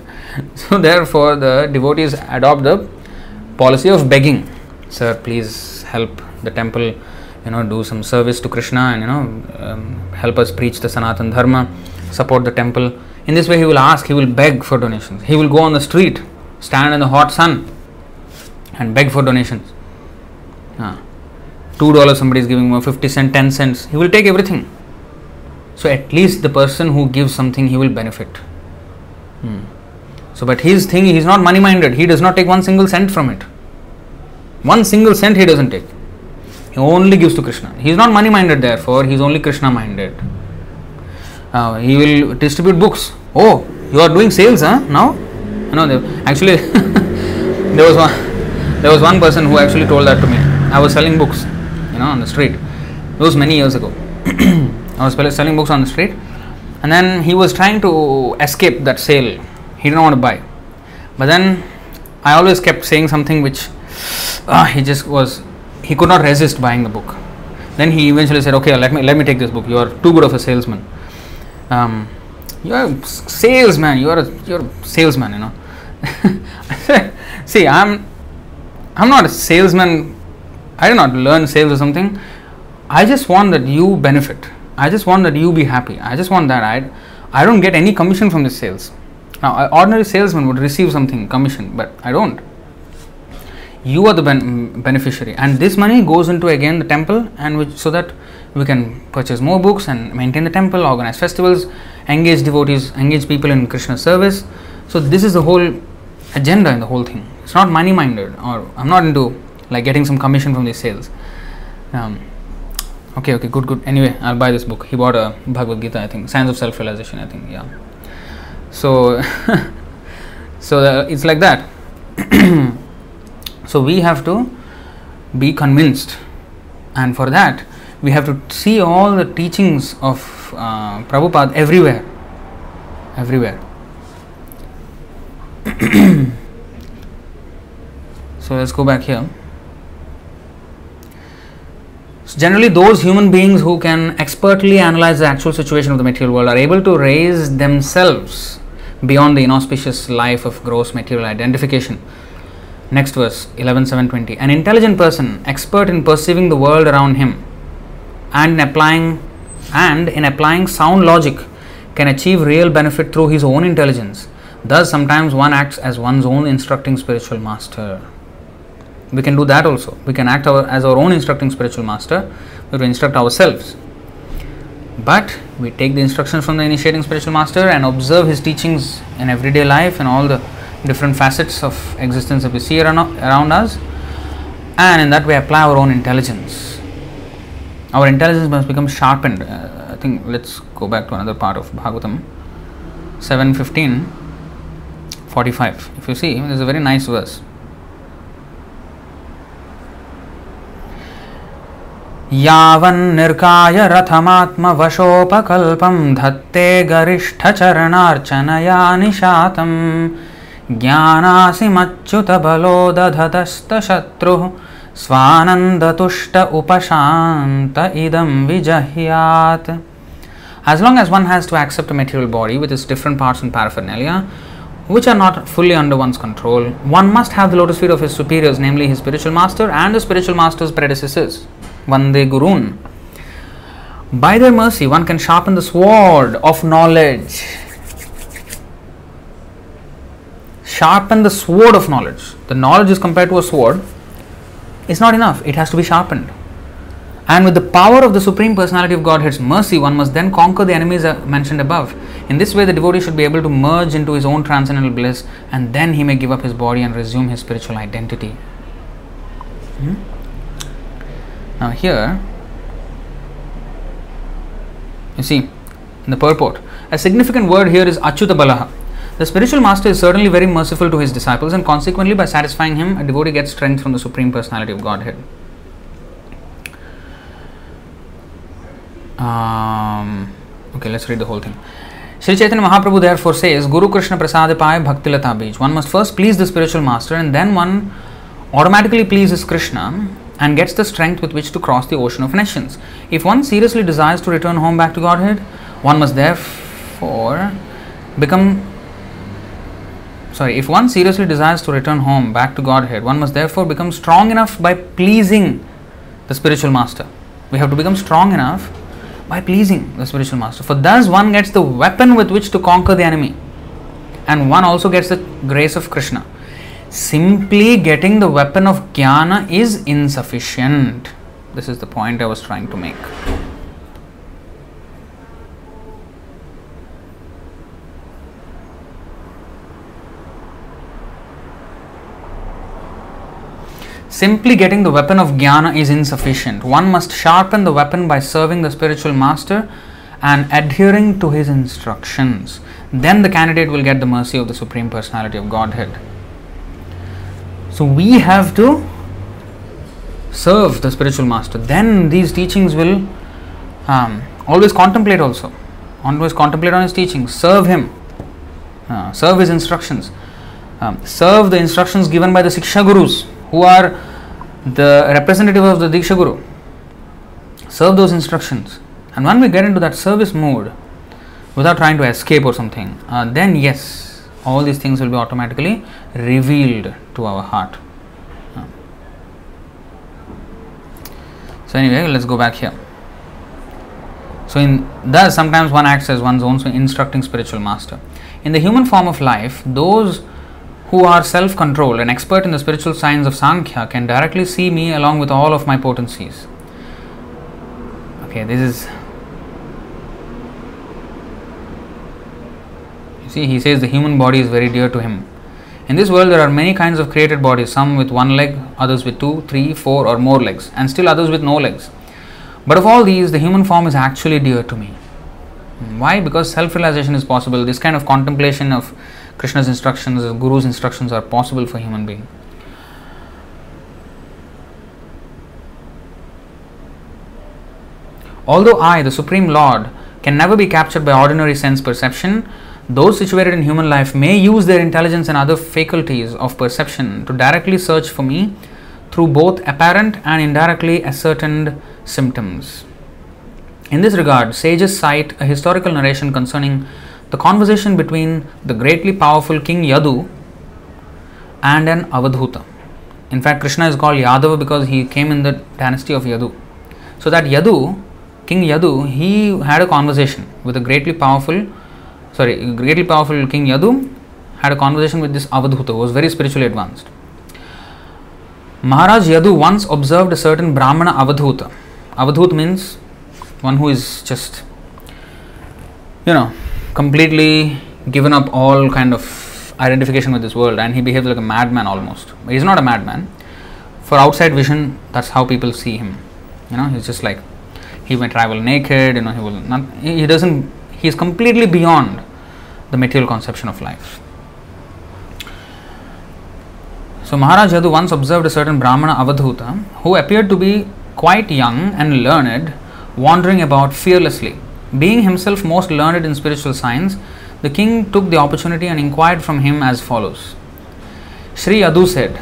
So therefore, the devotees adopt the policy of begging. Sir, please help the temple. You know, do some service to Krishna and you know, um, help us preach the Sanatan Dharma, support the temple. In this way, he will ask, he will beg for donations. He will go on the street, stand in the hot sun, and beg for donations. Uh, Two dollars somebody is giving more, 50 cents, 10 cents. He will take everything. So at least the person who gives something, he will benefit. Hmm. So, but his thing, he is not money minded. He does not take one single cent from it. One single cent he doesn't take. He only gives to Krishna. He is not money minded, therefore, he is only Krishna minded. Uh, he will distribute books. Oh, you are doing sales, huh? Now? They, actually, there was one. There was one person who actually told that to me. I was selling books, you know, on the street. It was many years ago. I was selling books on the street, and then he was trying to escape that sale. He didn't want to buy, but then I always kept saying something which uh, he just was. He could not resist buying the book. Then he eventually said, "Okay, let me let me take this book. You are too good of a salesman. Um, you are a salesman. You are a you're a salesman. You know." See, I'm I'm not a salesman. I did not learn sales or something. I just want that you benefit. I just want that you be happy. I just want that. I, I don't get any commission from the sales. Now, an ordinary salesman would receive something commission, but I don't. You are the ben- beneficiary, and this money goes into again the temple, and which, so that we can purchase more books and maintain the temple, organize festivals, engage devotees, engage people in Krishna service. So this is the whole agenda in the whole thing. It's not money minded, or I'm not into like getting some commission from these sales. Um, okay, okay, good, good. Anyway, I'll buy this book. He bought a Bhagavad Gita, I think, Science of Self Realization, I think, yeah. So, so uh, it's like that. so we have to be convinced, and for that, we have to see all the teachings of uh, Prabhupada everywhere. Everywhere. so let's go back here. So generally, those human beings who can expertly analyze the actual situation of the material world are able to raise themselves beyond the inauspicious life of gross material identification. Next verse 11720. An intelligent person, expert in perceiving the world around him and in applying and in applying sound logic, can achieve real benefit through his own intelligence. Thus, sometimes one acts as one's own instructing spiritual master. We can do that also. We can act our, as our own instructing spiritual master. We will instruct ourselves. But we take the instructions from the initiating spiritual master and observe his teachings in everyday life and all the different facets of existence that we see around, around us. And in that way, apply our own intelligence. Our intelligence must become sharpened. Uh, I think let's go back to another part of Bhagavatam 715 45. If you see, there's a very nice verse. यावन्निर्काय रथमात्मवशोपकल्पं धत्ते गरिष्ठचरणार्चनया निशातं ज्ञानासिमच्युतबलो दधतस्तशत्रुः स्वानन्दतुष्ट उपशान्त idam विजह्यात् As long as one has to accept a material body with its different parts and paraphernalia, which are not fully under one's control, one must have the lotus feet of his superiors, namely his spiritual master and the spiritual master's predecessors. Vande Gurun. By their mercy, one can sharpen the sword of knowledge. Sharpen the sword of knowledge. The knowledge is compared to a sword. It's not enough, it has to be sharpened. And with the power of the Supreme Personality of Godhead's mercy, one must then conquer the enemies uh, mentioned above. In this way, the devotee should be able to merge into his own transcendental bliss and then he may give up his body and resume his spiritual identity. Hmm? Now, here, you see, in the purport, a significant word here is Achyuta Balaha. The spiritual master is certainly very merciful to his disciples, and consequently, by satisfying him, a devotee gets strength from the Supreme Personality of Godhead. Um, okay, let's read the whole thing. Sri Chaitanya Mahaprabhu therefore says, Guru Krishna Prasad Pai Bhakti Lata Bij. One must first please the spiritual master and then one automatically pleases Krishna and gets the strength with which to cross the ocean of nescience. If one seriously desires to return home back to Godhead, one must therefore become sorry, if one seriously desires to return home back to Godhead, one must therefore become strong enough by pleasing the spiritual master. We have to become strong enough by pleasing the spiritual master. For thus one gets the weapon with which to conquer the enemy, and one also gets the grace of Krishna. Simply getting the weapon of jnana is insufficient. This is the point I was trying to make. Simply getting the weapon of jnana is insufficient. One must sharpen the weapon by serving the spiritual master and adhering to his instructions. Then the candidate will get the mercy of the Supreme Personality of Godhead. So we have to serve the spiritual master. Then these teachings will um, always contemplate also. Always contemplate on his teachings. Serve him. Uh, serve his instructions. Um, serve the instructions given by the Siksha Gurus who are the representative of the Diksha Guru. Serve those instructions. And when we get into that service mode, without trying to escape or something, uh, then yes, all these things will be automatically revealed to our heart. So, anyway, let's go back here. So, in thus, sometimes one acts as one's own instructing spiritual master. In the human form of life, those who are self controlled and expert in the spiritual science of Sankhya can directly see me along with all of my potencies. Okay, this is. You see, he says the human body is very dear to him. In this world, there are many kinds of created bodies, some with one leg, others with two, three, four, or more legs, and still others with no legs. But of all these, the human form is actually dear to me. Why? Because self realization is possible. This kind of contemplation of Krishna's instructions, Guru's instructions are possible for human being. Although I, the Supreme Lord, can never be captured by ordinary sense perception, those situated in human life may use their intelligence and other faculties of perception to directly search for me through both apparent and indirectly ascertained symptoms. In this regard, sages cite a historical narration concerning the conversation between the greatly powerful King Yadu and an Avadhuta. In fact, Krishna is called Yadava because he came in the dynasty of Yadu. So that Yadu, King Yadu, he had a conversation with a greatly powerful, sorry, greatly powerful King Yadu had a conversation with this Avadhuta who was very spiritually advanced. Maharaj Yadu once observed a certain Brahmana Avadhuta. Avadhuta means one who is just, you know, completely given up all kind of identification with this world and he behaves like a madman almost. He's not a madman. For outside vision, that's how people see him. You know, he's just like he may travel naked, you know, he will not he doesn't he is completely beyond the material conception of life. So Maharaj Yadu once observed a certain Brahmana Avadhuta who appeared to be quite young and learned, wandering about fearlessly. Being himself most learned in spiritual science, the king took the opportunity and inquired from him as follows Sri Yadu said,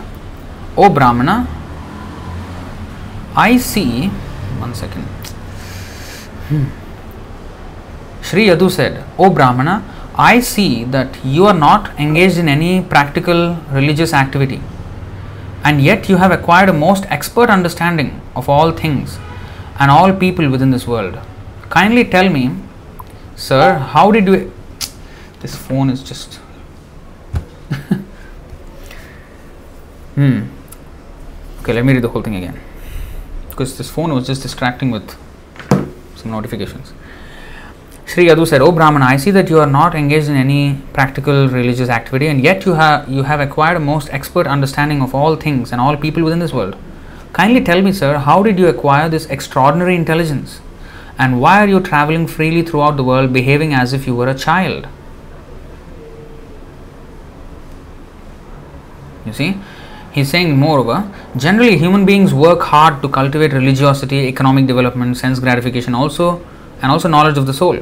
O Brahmana, I see. One second. Hmm. Sri Yadu said, O Brahmana, I see that you are not engaged in any practical religious activity, and yet you have acquired a most expert understanding of all things and all people within this world. Kindly tell me, sir, how did you. This phone is just. hmm. Okay, let me read the whole thing again. because this phone was just distracting with some notifications. Sri Yadu said, "Oh Brahmana, I see that you are not engaged in any practical religious activity, and yet you have you have acquired a most expert understanding of all things and all people within this world. Kindly tell me, sir, how did you acquire this extraordinary intelligence, and why are you traveling freely throughout the world, behaving as if you were a child?" You see, he's saying, moreover, generally human beings work hard to cultivate religiosity, economic development, sense gratification, also, and also knowledge of the soul,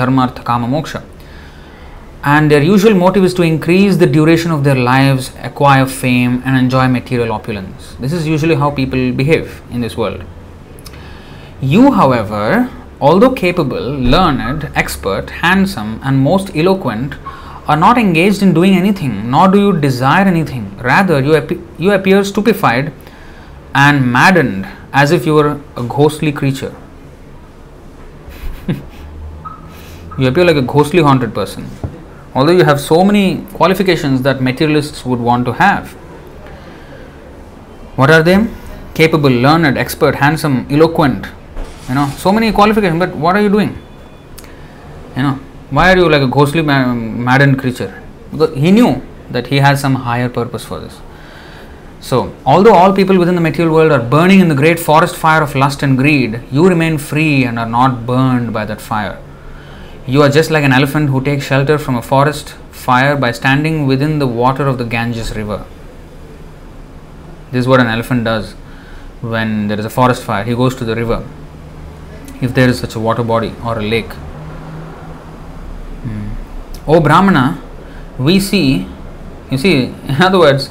dharma, artha, kama, moksha. And their usual motive is to increase the duration of their lives, acquire fame, and enjoy material opulence. This is usually how people behave in this world. You, however, although capable, learned, expert, handsome, and most eloquent, are not engaged in doing anything, nor do you desire anything. Rather, you, ap- you appear stupefied and maddened as if you were a ghostly creature. you appear like a ghostly haunted person, although you have so many qualifications that materialists would want to have. What are they? Capable, learned, expert, handsome, eloquent. You know, so many qualifications, but what are you doing? You know, why are you like a ghostly maddened creature? Because he knew that he has some higher purpose for this. So, although all people within the material world are burning in the great forest fire of lust and greed, you remain free and are not burned by that fire. You are just like an elephant who takes shelter from a forest fire by standing within the water of the Ganges river. This is what an elephant does when there is a forest fire. He goes to the river, if there is such a water body or a lake. O Brahmana, we see, you see, in other words,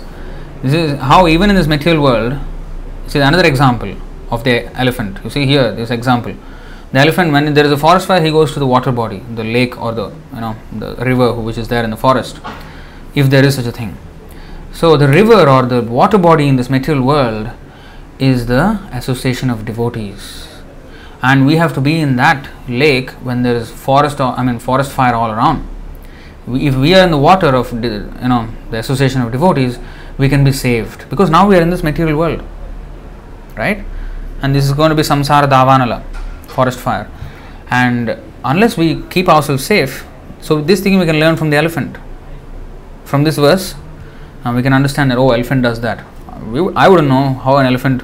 this is how even in this material world, this is another example of the elephant. You see here, this example. The elephant, when there is a forest fire, he goes to the water body, the lake or the you know the river which is there in the forest, if there is such a thing. So the river or the water body in this material world is the association of devotees, and we have to be in that lake when there is forest or I mean forest fire all around. If we are in the water of you know the association of devotees we can be saved. Because now we are in this material world right? And this is going to be samsara davanala forest fire. And unless we keep ourselves safe so this thing we can learn from the elephant. From this verse uh, we can understand that oh elephant does that. We, i wouldn't know how an elephant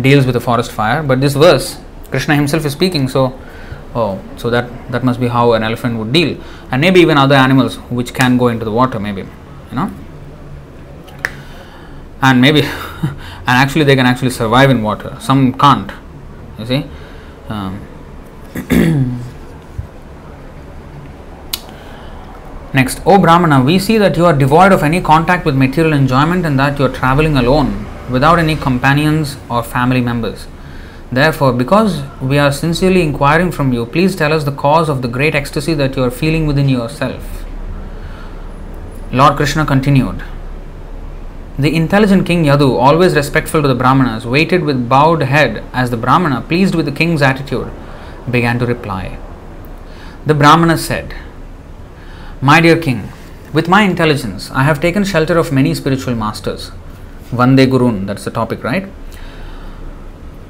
deals with a forest fire but this verse krishna himself is speaking so Oh, so that that must be how an elephant would deal, and maybe even other animals which can go into the water, maybe, you know, and maybe, and actually they can actually survive in water. Some can't, you see. Um, Next, O Brahmana, we see that you are devoid of any contact with material enjoyment and that you are traveling alone without any companions or family members. Therefore, because we are sincerely inquiring from you, please tell us the cause of the great ecstasy that you are feeling within yourself. Lord Krishna continued. The intelligent king Yadu, always respectful to the Brahmanas, waited with bowed head as the Brahmana, pleased with the king's attitude, began to reply. The Brahmana said, My dear king, with my intelligence, I have taken shelter of many spiritual masters. Vande Gurun, that's the topic, right?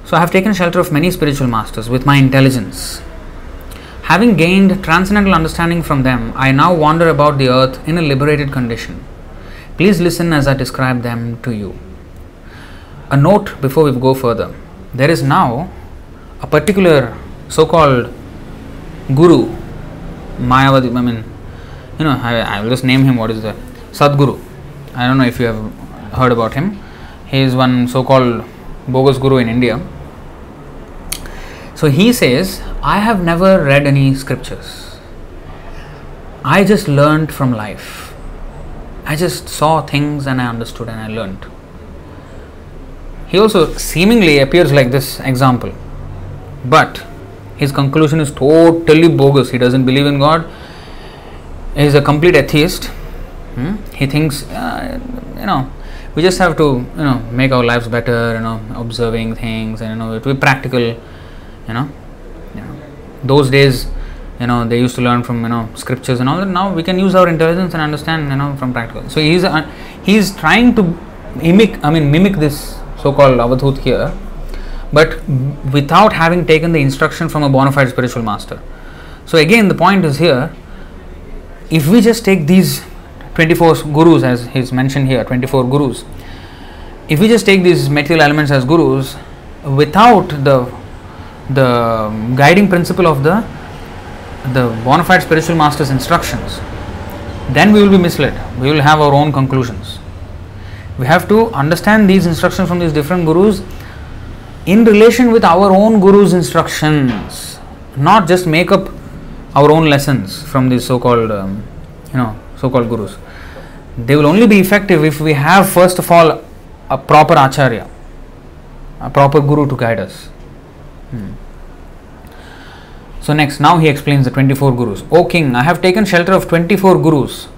So I have taken shelter of many spiritual masters with my intelligence. Having gained transcendental understanding from them, I now wander about the earth in a liberated condition. Please listen as I describe them to you. A note before we go further. There is now a particular so called guru, Mayavadi, I mean, you know, I, I will just name him what is the Sadhguru. I don't know if you have heard about him. He is one so called bogus guru in India so he says, I have never read any scriptures. I just learned from life. I just saw things and I understood and I learned. He also seemingly appears like this example, but his conclusion is totally bogus. He doesn't believe in God. He is a complete atheist. Hmm? He thinks, uh, you know, we just have to, you know, make our lives better. You know, observing things and you know, to be practical you know, you know those days you know they used to learn from you know scriptures and all that. Now we can use our intelligence and understand you know from practical. So he's uh, he's trying to mimic i mean mimic this so called avadhut here but without having taken the instruction from a bona fide spiritual master. So, again, the point is here if we just take these 24 gurus, as is mentioned here, 24 gurus, if we just take these material elements as gurus without the the guiding principle of the the bona fide spiritual master's instructions, then we will be misled. We will have our own conclusions. We have to understand these instructions from these different gurus in relation with our own guru's instructions, not just make up our own lessons from these so-called, um, you know, so-called gurus. They will only be effective if we have first of all a proper acharya, a proper guru to guide us. Hmm. So next, now he explains the 24 gurus. O king, I have taken shelter of 24 gurus,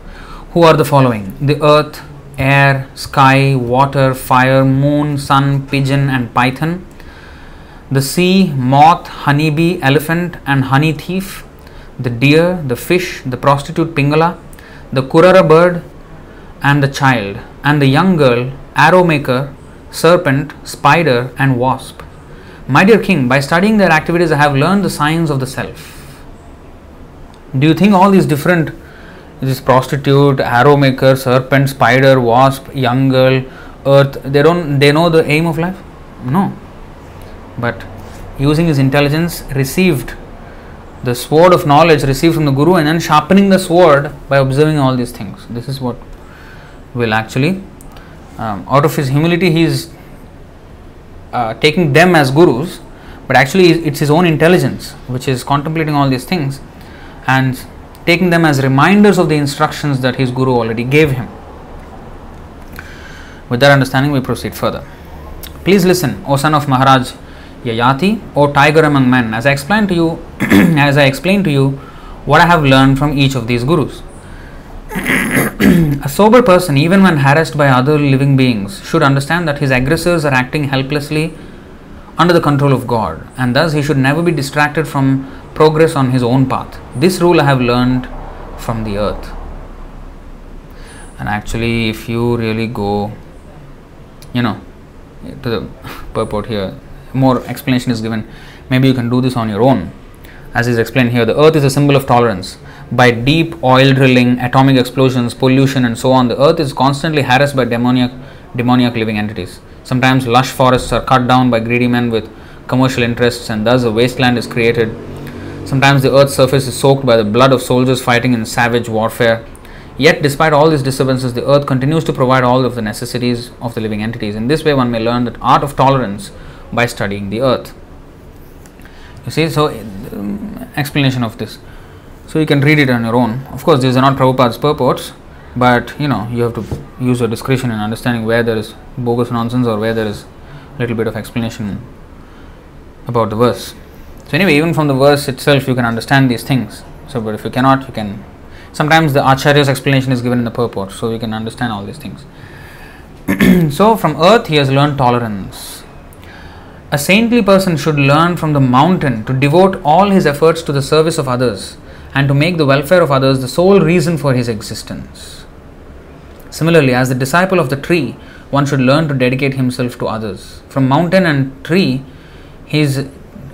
who are the following: the earth, air, sky, water, fire, moon, sun, pigeon, and python, the sea, moth, honeybee, elephant, and honey thief, the deer, the fish, the prostitute Pingala, the kurara bird, and the child, and the young girl, arrow maker, serpent, spider, and wasp. My dear king, by studying their activities, I have learned the science of the self. Do you think all these different this prostitute, arrow maker, serpent, spider, wasp, young girl, earth, they don't they know the aim of life? No. But using his intelligence received the sword of knowledge received from the guru and then sharpening the sword by observing all these things. This is what will actually um, out of his humility he is uh, taking them as gurus, but actually it's his own intelligence which is contemplating all these things and taking them as reminders of the instructions that his guru already gave him. With that understanding, we proceed further. Please listen, O son of Maharaj Yayati, O tiger among men, as I explained to you, as I explained to you what I have learned from each of these gurus. A sober person, even when harassed by other living beings, should understand that his aggressors are acting helplessly under the control of God, and thus he should never be distracted from progress on his own path. This rule I have learned from the earth. And actually, if you really go, you know, to the purport here, more explanation is given. Maybe you can do this on your own. As is explained here, the earth is a symbol of tolerance by deep oil drilling, atomic explosions, pollution, and so on, the earth is constantly harassed by demoniac, demoniac living entities. Sometimes lush forests are cut down by greedy men with commercial interests, and thus a wasteland is created. Sometimes the earth's surface is soaked by the blood of soldiers fighting in savage warfare. Yet, despite all these disturbances, the earth continues to provide all of the necessities of the living entities. In this way, one may learn the art of tolerance by studying the earth. You see, so um, explanation of this. So you can read it on your own. Of course, these are not Prabhupada's purports, but you know you have to use your discretion in understanding where there is bogus nonsense or where there is a little bit of explanation about the verse. So anyway, even from the verse itself, you can understand these things. So, but if you cannot, you can. Sometimes the Acharya's explanation is given in the purport, so you can understand all these things. so from earth, he has learned tolerance. A saintly person should learn from the mountain to devote all his efforts to the service of others and to make the welfare of others the sole reason for his existence. Similarly, as the disciple of the tree, one should learn to dedicate himself to others. From mountain and tree, he is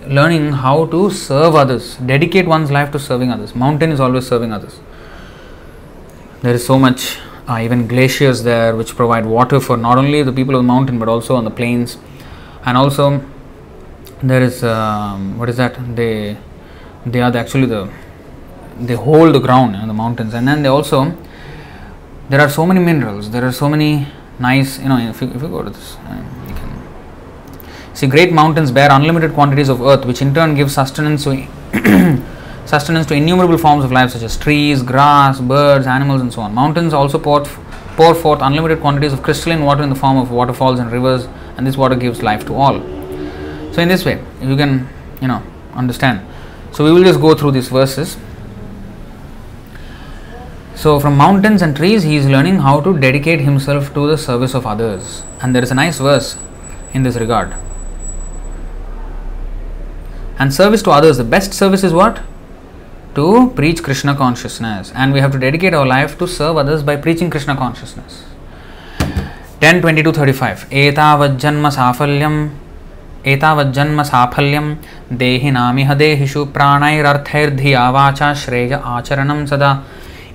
learning how to serve others, dedicate one's life to serving others. Mountain is always serving others. There is so much, uh, even glaciers there, which provide water for not only the people of the mountain but also on the plains. And also, there is um, what is that? They they are the, actually the they hold the ground in the mountains. And then they also there are so many minerals. There are so many nice you know if you, if you go to this um, you can see great mountains bear unlimited quantities of earth which in turn gives sustenance to sustenance to innumerable forms of life such as trees grass birds animals and so on. Mountains also pour, pour forth unlimited quantities of crystalline water in the form of waterfalls and rivers and this water gives life to all. So in this way you can you know understand. So we will just go through these verses so, from mountains and trees, he is learning how to dedicate himself to the service of others. And there is a nice verse in this regard. And service to others, the best service is what? To preach Krishna consciousness. And we have to dedicate our life to serve others by preaching Krishna consciousness. 10 22 35 एतावज्जन्म साफल्यं एतावज्जन्म साफल्यं देहिनामिह देहिषु प्राणैरर्थैर्धिया वाचा श्रेय आचरणं सदा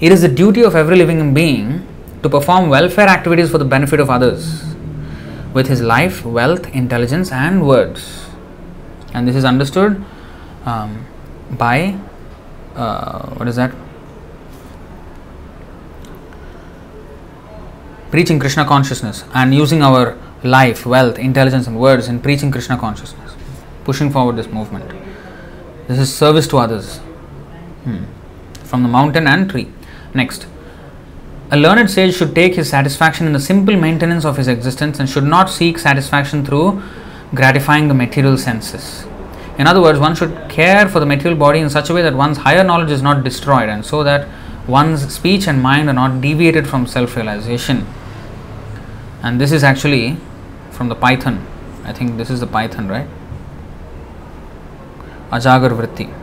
it is the duty of every living being to perform welfare activities for the benefit of others with his life, wealth, intelligence, and words. And this is understood um, by uh, what is that? Preaching Krishna consciousness and using our life, wealth, intelligence, and words in preaching Krishna consciousness, pushing forward this movement. This is service to others hmm. from the mountain and tree. Next, a learned sage should take his satisfaction in the simple maintenance of his existence and should not seek satisfaction through gratifying the material senses. In other words, one should care for the material body in such a way that one's higher knowledge is not destroyed and so that one's speech and mind are not deviated from self realization. And this is actually from the Python. I think this is the Python, right? Ajagar Vritti.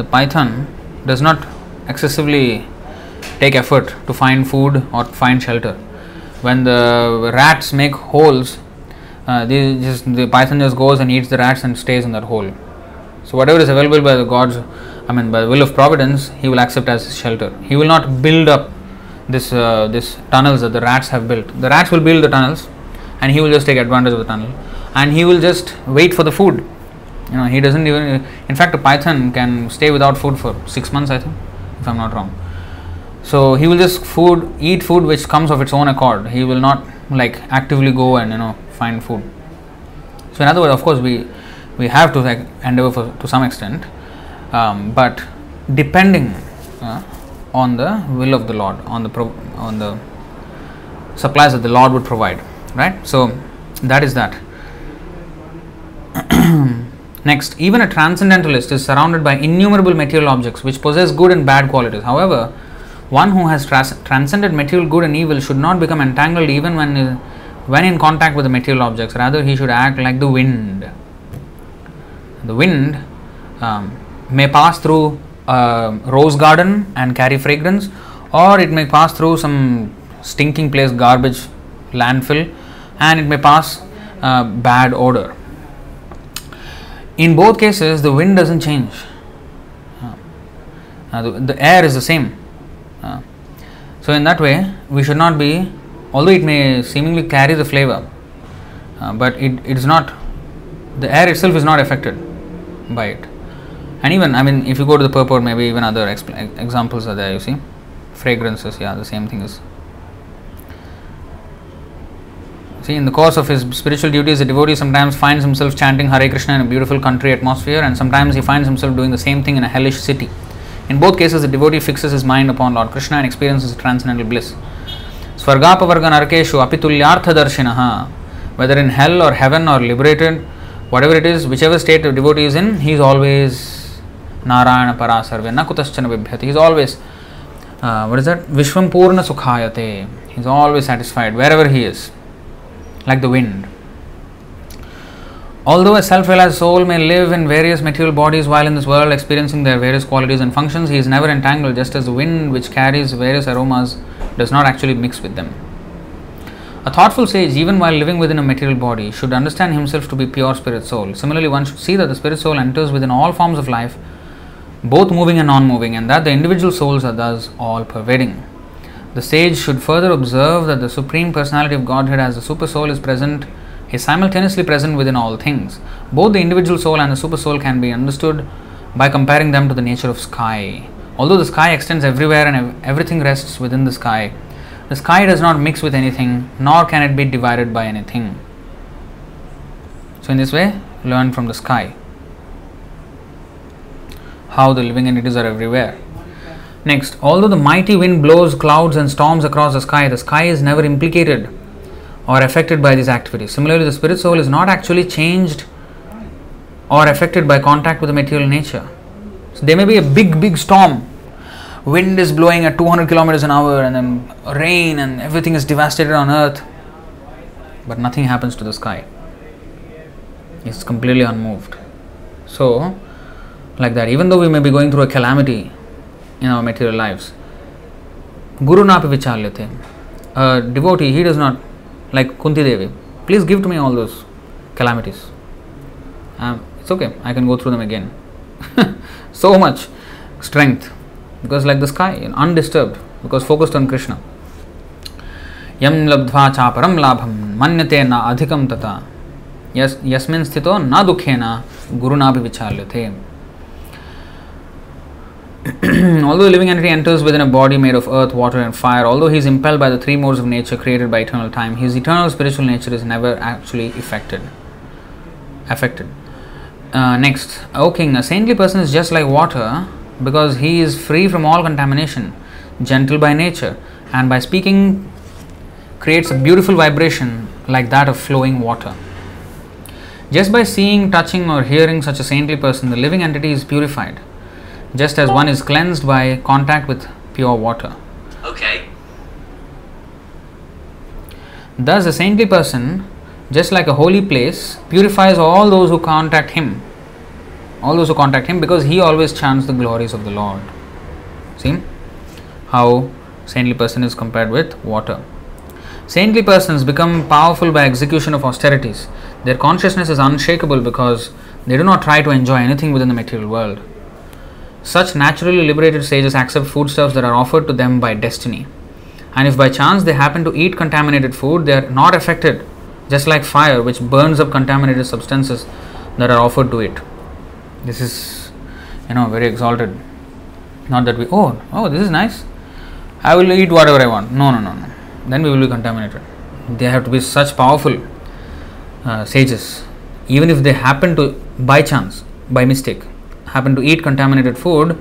The python does not excessively take effort to find food or find shelter. When the rats make holes, uh, just, the python just goes and eats the rats and stays in that hole. So whatever is available by the gods, I mean by the will of providence, he will accept as shelter. He will not build up this uh, this tunnels that the rats have built. The rats will build the tunnels, and he will just take advantage of the tunnel, and he will just wait for the food you know, he doesn't even. In fact, a python can stay without food for six months, I think, if I'm not wrong. So he will just food eat food which comes of its own accord. He will not like actively go and you know find food. So in other words, of course, we we have to like endeavor for, to some extent, um, but depending uh, on the will of the Lord, on the pro, on the supplies that the Lord would provide, right? So that is that. Next, even a transcendentalist is surrounded by innumerable material objects which possess good and bad qualities. However, one who has trans- transcended material good and evil should not become entangled even when, when in contact with the material objects. Rather, he should act like the wind. The wind um, may pass through a rose garden and carry fragrance, or it may pass through some stinking place, garbage, landfill, and it may pass uh, bad odor in both cases, the wind doesn't change. Uh, the, the, air is the same. Uh, so, in that way, we should not be, although it may seemingly carry the flavor, uh, but it, it is not, the air itself is not affected by it. And even, I mean, if you go to the purport, maybe even other exp- examples are there, you see. Fragrances, yeah, the same thing is See, in the course of his spiritual duties, the devotee sometimes finds himself chanting Hare Krishna in a beautiful country atmosphere, and sometimes he finds himself doing the same thing in a hellish city. In both cases, the devotee fixes his mind upon Lord Krishna and experiences transcendental bliss. Svargapavarga narkeshu apitulyartha darshinaha. Whether in hell or heaven or liberated, whatever it is, whichever state the devotee is in, he is always Narayana Parasarve, Nakutaschana Vibhyati. He is always, uh, what is that? Vishwam Purna Sukhayate. He is always satisfied wherever he is like the wind. Although a self realized soul may live in various material bodies while in this world experiencing their various qualities and functions, he is never entangled, just as the wind which carries various aromas does not actually mix with them. A thoughtful sage, even while living within a material body, should understand himself to be pure spirit soul. Similarly, one should see that the spirit soul enters within all forms of life, both moving and non moving, and that the individual souls are thus all pervading. The sage should further observe that the Supreme Personality of Godhead as the Super Soul is present, is simultaneously present within all things. Both the individual soul and the Super Soul can be understood by comparing them to the nature of sky. Although the sky extends everywhere and everything rests within the sky, the sky does not mix with anything, nor can it be divided by anything. So, in this way, learn from the sky how the living entities are everywhere. Next, although the mighty wind blows clouds and storms across the sky, the sky is never implicated or affected by these activities. Similarly, the spirit soul is not actually changed or affected by contact with the material nature. So there may be a big, big storm. Wind is blowing at 200 kilometers an hour, and then rain, and everything is devastated on earth. But nothing happens to the sky. It's completely unmoved. So, like that, even though we may be going through a calamity, in our material life गुरु ना पे विचार लेते हैं devotee he does not like Kunti Devi please give to me all those calamities it's okay I can go through them again so much strength because like the sky undisturbed because focused on Krishna यम लब्ध्वा चापरम लाभम मनते न अधिकम तथा yes यस्मिन् स्थितो न गुरुना भी विचार्यते थे although living entity enters within a body made of earth, water, and fire, although he is impelled by the three modes of nature created by eternal time, his eternal spiritual nature is never actually affected. Affected. Uh, next, O king, a saintly person is just like water because he is free from all contamination, gentle by nature, and by speaking creates a beautiful vibration like that of flowing water. Just by seeing, touching, or hearing such a saintly person, the living entity is purified, just as one is cleansed by contact with pure water.
Okay.
Thus, a saintly person just like a holy place, purifies all those who contact him. All those who contact him because he always chants the glories of the Lord. See how saintly person is compared with water. Saintly persons become powerful by execution of austerities. Their consciousness is unshakable because they do not try to enjoy anything within the material world. Such naturally liberated sages accept foodstuffs that are offered to them by destiny. And if by chance they happen to eat contaminated food, they are not affected just like fire which burns up contaminated substances that are offered to it. This is, you know, very exalted. Not that we, oh, oh, this is nice. I will eat whatever I want. No, no, no, no. Then we will be contaminated. They have to be such powerful uh, sages. Even if they happen to, by chance, by mistake, happen to eat contaminated food,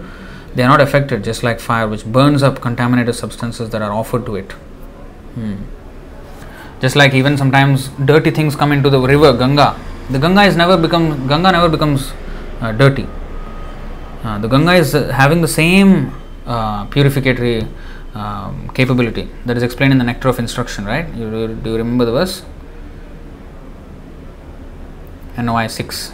they are not affected, just like fire, which burns up contaminated substances that are offered to it. Hmm. Just like even sometimes dirty things come into the river Ganga. The Ganga is never become Ganga never becomes uh, dirty. Uh, the Ganga is uh, having the same uh, purificatory um, capability that is explained in the Nectar of Instruction, right? You, do you remember the verse? NOI 6.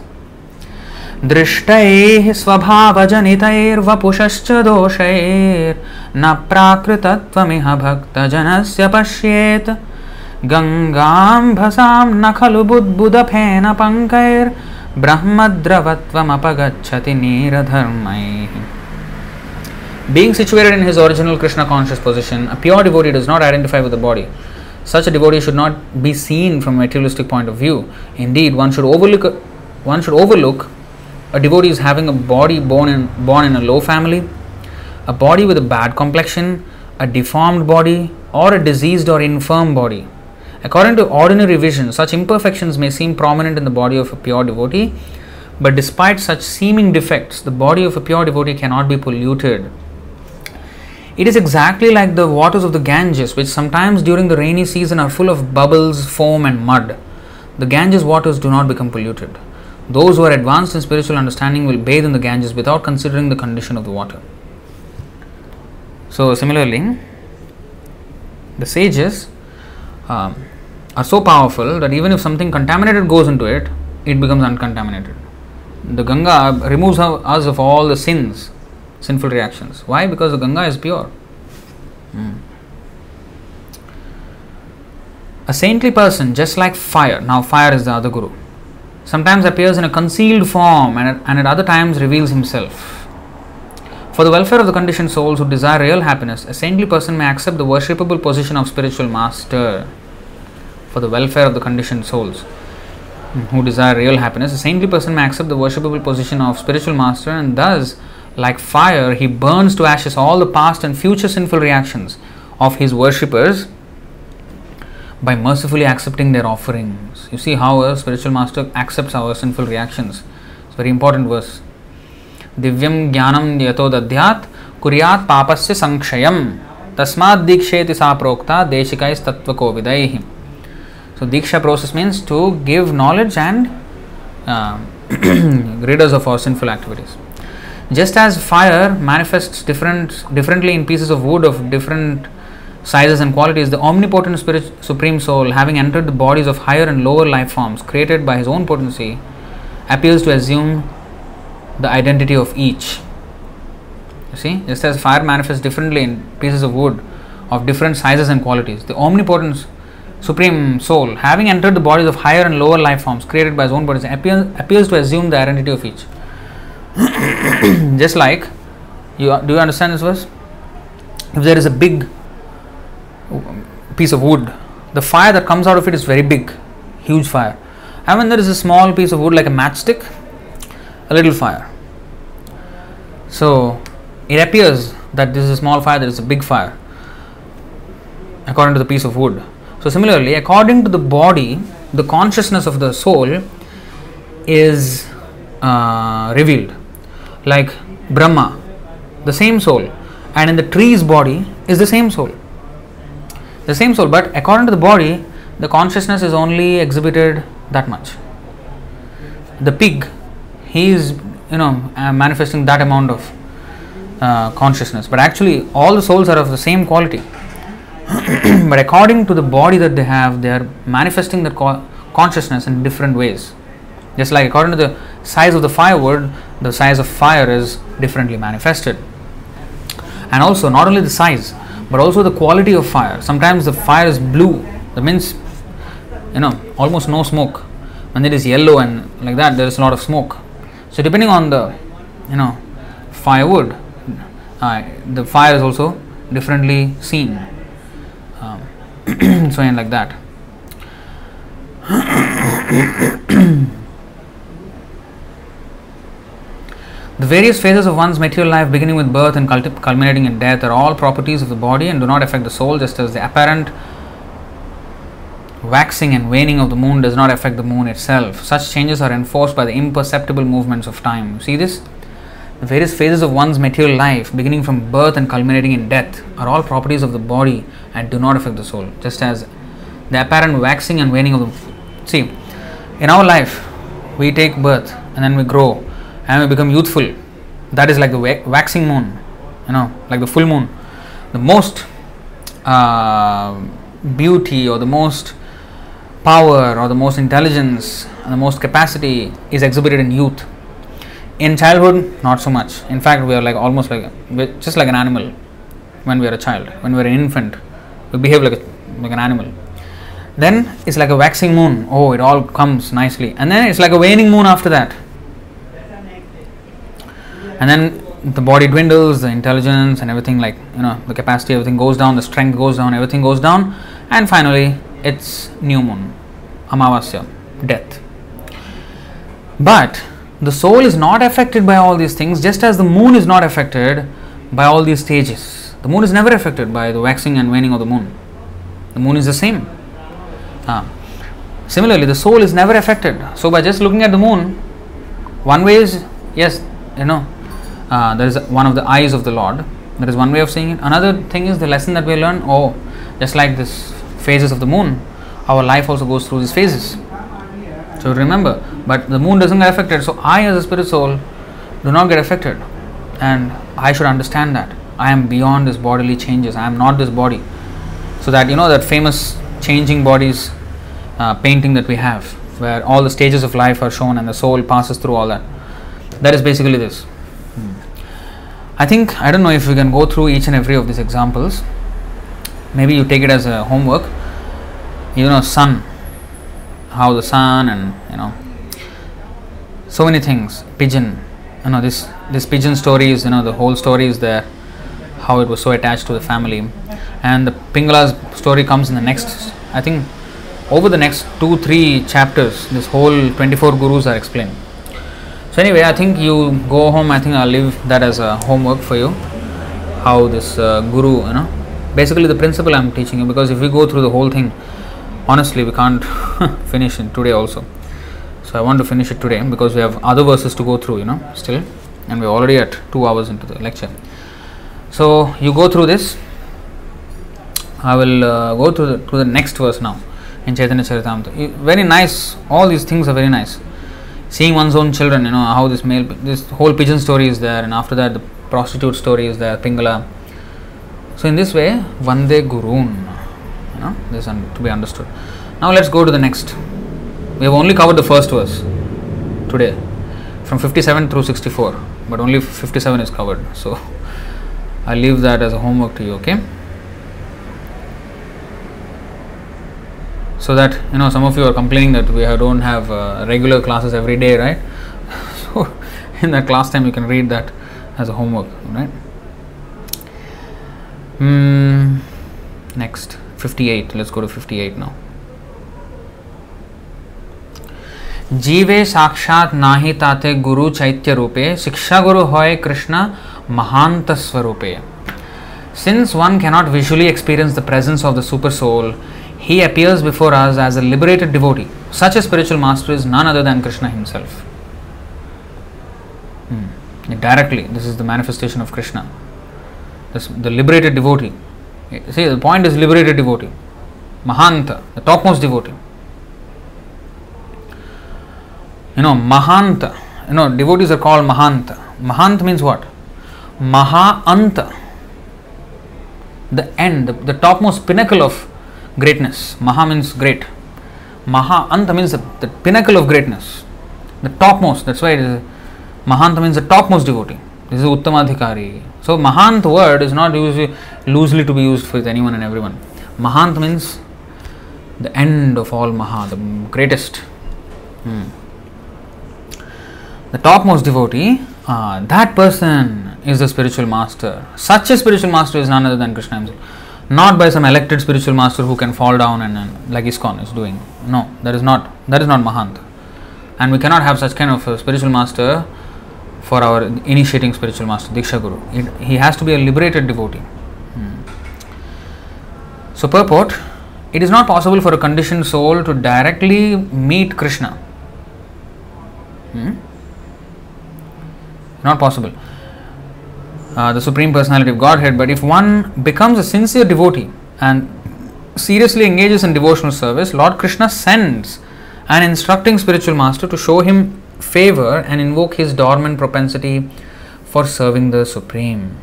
दृष्टैः स्वभावजनितैर्वपुषश्च दोषैर्न प्राकृतत्वमिह भक्तजनस्य पश्येत् गङ्गाम्भसां न खलु बुद्बुदफेन पङ्कैर्ब्रह्मद्रवत्वमपगच्छति नीरधर्मैः Being situated in his original Krishna conscious position, a pure devotee does not identify with the body. Such a devotee should not be seen from a materialistic point of view. Indeed, one should overlook one should overlook a devotee is having a body born in born in a low family, a body with a bad complexion, a deformed body, or a diseased or infirm body. According to ordinary vision, such imperfections may seem prominent in the body of a pure devotee, but despite such seeming defects, the body of a pure devotee cannot be polluted. It is exactly like the waters of the Ganges, which sometimes during the rainy season are full of bubbles, foam, and mud. The Ganges waters do not become polluted. Those who are advanced in spiritual understanding will bathe in the Ganges without considering the condition of the water. So, similarly, the sages um, are so powerful that even if something contaminated goes into it, it becomes uncontaminated. The Ganga removes us of all the sins, sinful reactions. Why? Because the Ganga is pure. Hmm. A saintly person, just like fire, now fire is the other guru, sometimes appears in a concealed form and at, and at other times reveals himself. For the welfare of the conditioned souls who desire real happiness, a saintly person may accept the worshipable position of spiritual master for the welfare of the conditioned souls who desire real happiness, a saintly person may accept the worshipable position of spiritual master and thus, like fire, he burns to ashes all the past and future sinful reactions of his worshippers by mercifully accepting their offerings. You see how a spiritual master accepts our sinful reactions. It's very important verse. Dadhyat kuryat papasya sankshyam tasmad diksheti sa prokta deshikais tattva vidaihi. So, Diksha process means to give knowledge and uh, rid us of our sinful activities. Just as fire manifests different, differently in pieces of wood of different sizes and qualities, the omnipotent spirit, Supreme Soul, having entered the bodies of higher and lower life forms created by his own potency, appears to assume the identity of each. You see, just as fire manifests differently in pieces of wood of different sizes and qualities. The omnipotent supreme soul, having entered the bodies of higher and lower life forms created by his own bodies, appears, appears to assume the identity of each. Just like, you do you understand this verse? If there is a big piece of wood, the fire that comes out of it is very big, huge fire. And when there is a small piece of wood like a matchstick, a little fire. So it appears that this is a small fire, there is a big fire, according to the piece of wood. So, similarly, according to the body, the consciousness of the soul is uh, revealed. Like Brahma, the same soul, and in the tree's body is the same soul. The same soul, but according to the body, the consciousness is only exhibited that much. The pig, he is, you know, uh, manifesting that amount of uh, consciousness, but actually, all the souls are of the same quality. but according to the body that they have, they are manifesting their co- consciousness in different ways. Just like according to the size of the firewood, the size of fire is differently manifested. And also, not only the size, but also the quality of fire. Sometimes the fire is blue, that means, you know, almost no smoke. When it is yellow and like that, there is a lot of smoke. So, depending on the, you know, firewood, uh, the fire is also differently seen. so and like that the various phases of one's material life beginning with birth and culminating in death are all properties of the body and do not affect the soul just as the apparent waxing and waning of the moon does not affect the moon itself. Such changes are enforced by the imperceptible movements of time. See this? The various phases of one's material life, beginning from birth and culminating in death, are all properties of the body and do not affect the soul, just as the apparent waxing and waning of the. See, in our life, we take birth and then we grow and we become youthful. That is like the waxing moon, you know, like the full moon. The most uh, beauty or the most power or the most intelligence and the most capacity is exhibited in youth. In childhood not so much. In fact we are like almost like just like an animal when we are a child. When we are an infant we behave like, a, like an animal. Then it's like a waxing moon. Oh it all comes nicely. And then it's like a waning moon after that and then the body dwindles the intelligence and everything like you know the capacity everything goes down the strength goes down everything goes down and finally it's new moon amavasya death but the soul is not affected by all these things, just as the moon is not affected by all these stages. The moon is never affected by the waxing and waning of the moon. The moon is the same. Ah. Similarly, the soul is never affected. So, by just looking at the moon, one way is yes, you know, uh, there is one of the eyes of the Lord. That is one way of seeing it. Another thing is the lesson that we learn. Oh, just like this phases of the moon, our life also goes through these phases. So remember, but the moon doesn't get affected. So I, as a spirit soul, do not get affected, and I should understand that I am beyond this bodily changes. I am not this body. So that you know that famous changing bodies uh, painting that we have, where all the stages of life are shown and the soul passes through all that. That is basically this. I think I don't know if we can go through each and every of these examples. Maybe you take it as a homework. You know, sun. How the sun and you know so many things. Pigeon. You know this this pigeon story is you know the whole story is there. How it was so attached to the family. And the pingala's story comes in the next i think over the next two three chapters this whole 24 gurus are explained so anyway i think you go home i think i'll leave that as a homework for you. How this uh, guru you know basically the principle i'm teaching you because if we go through the whole thing honestly we can't finish it today also. So i want to finish it today because we have other verses to go through you know still and we're already at two hours into the lecture. So you go through this. I will uh, go to the, to the next verse now. In chaitanya charitamrita. Very nice. All these things are very nice seeing one's own children you know how this male this whole pigeon story is there and after that the prostitute story is there pingala. So in this way vande gurun you know this un- to be understood. Now let's go to the next. We have only covered the first verse today from 57 through 64 but only 57 is covered. So i'll leave that as a homework to you okay So that you know, some of you are complaining that we don't have uh, regular classes every day, right? So in that class time, you can read that as a homework, right? Hmm. next, 58. Let's go to 58 now. जीवे साक्षात नाही ताते गुरु चैत्य रूपे शिक्षा गुरु होय कृष्ण महांत स्वरूपे Since one cannot visually experience the presence of the super soul, he appears before us as a liberated devotee. Such a spiritual master is none other than Krishna himself. Hmm. Directly, this is the manifestation of Krishna. This, the liberated devotee. See, the point is liberated devotee. Mahanta, the topmost devotee. You know, Mahanta. You know, devotees are called Mahanta. Mahant means what? Maha-anta. The end, the, the topmost pinnacle of greatness. Maha means great. Maha-anta means the, the pinnacle of greatness. The topmost. That's why it is Mahanta means the topmost devotee. This is Uttamadhikari. So Mahant word is not usually loosely to be used with anyone and everyone. Mahant means the end of all Maha, the greatest. Hmm the topmost devotee, uh, that person is the spiritual master. Such a spiritual master is none other than Krishna himself. Not by some elected spiritual master who can fall down and, and like ISKCON is doing. No, that is not that is not Mahant. And we cannot have such kind of spiritual master for our initiating spiritual master, Diksha Guru. It, he has to be a liberated devotee. Hmm. So, purport it is not possible for a conditioned soul to directly meet Krishna. Hmm? not possible. Uh, the Supreme Personality of Godhead, but if one becomes a sincere devotee and seriously engages in devotional service, Lord Krishna sends an instructing spiritual master to show him favor and invoke his dormant propensity for serving the Supreme.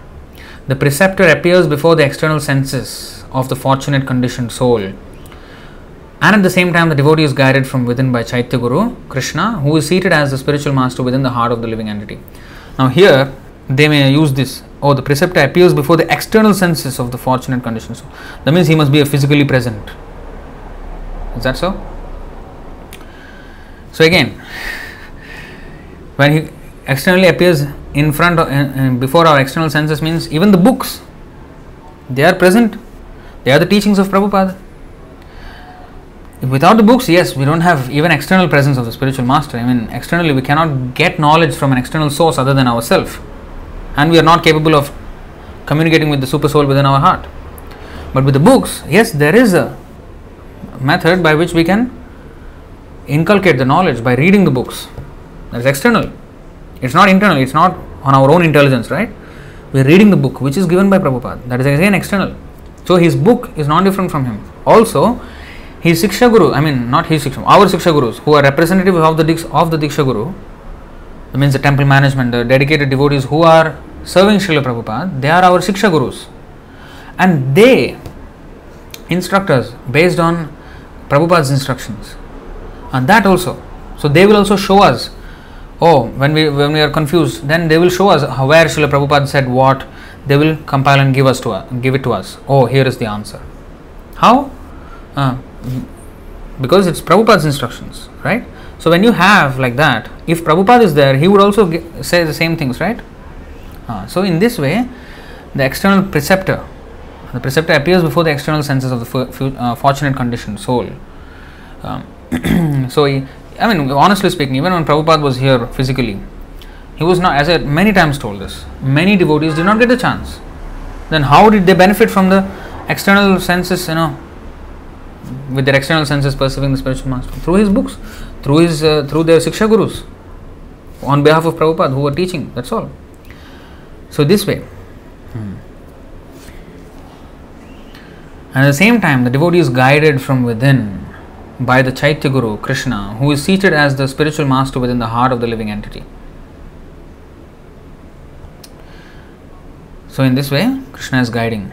The preceptor appears before the external senses of the fortunate conditioned soul. And at the same time, the devotee is guided from within by Chaitya Guru, Krishna, who is seated as the spiritual master within the heart of the living entity. Now, here they may use this. Oh, the preceptor appears before the external senses of the fortunate condition. So, that means he must be a physically present. Is that so? So, again, when he externally appears in front of, uh, before our external senses means even the books they are present they are the teachings of prabhupada without the books yes we don't have even external presence of the spiritual master i mean externally we cannot get knowledge from an external source other than ourselves and we are not capable of communicating with the super soul within our heart but with the books yes there is a method by which we can inculcate the knowledge by reading the books that is external it's not internal, it's not on our own intelligence, right? We're reading the book which is given by Prabhupada. That is again external. So his book is not different from him. Also, his Siksha Guru, I mean not his Siksha, our Siksha Gurus, who are representative of the of the Diksha Guru, means the temple management, the dedicated devotees who are serving Srila Prabhupada, they are our Siksha Gurus. And they instruct us based on Prabhupada's instructions. And that also. So they will also show us oh, when we when we are confused, then they will show us where Srila Prabhupada said what. They will compile and give us to give it to us. Oh, here is the answer. How? Uh, because it's Prabhupada's instructions, right? So when you have like that, if Prabhupada is there, he would also say the same things, right? Uh, so in this way, the external preceptor, the preceptor appears before the external senses of the f- uh, fortunate conditioned soul. Um, so he, I mean, honestly speaking, even when Prabhupada was here physically, he was not, as I many times told this, many devotees did not get the chance. Then how did they benefit from the external senses, you know, with their external senses perceiving the spiritual master? Through his books, through his, uh, through their Siksha Gurus, on behalf of Prabhupada who were teaching, that's all. So this way. Hmm. And at the same time, the devotee is guided from within by the Chaitya Guru, Krishna, who is seated as the spiritual master within the heart of the living entity. So, in this way, Krishna is guiding.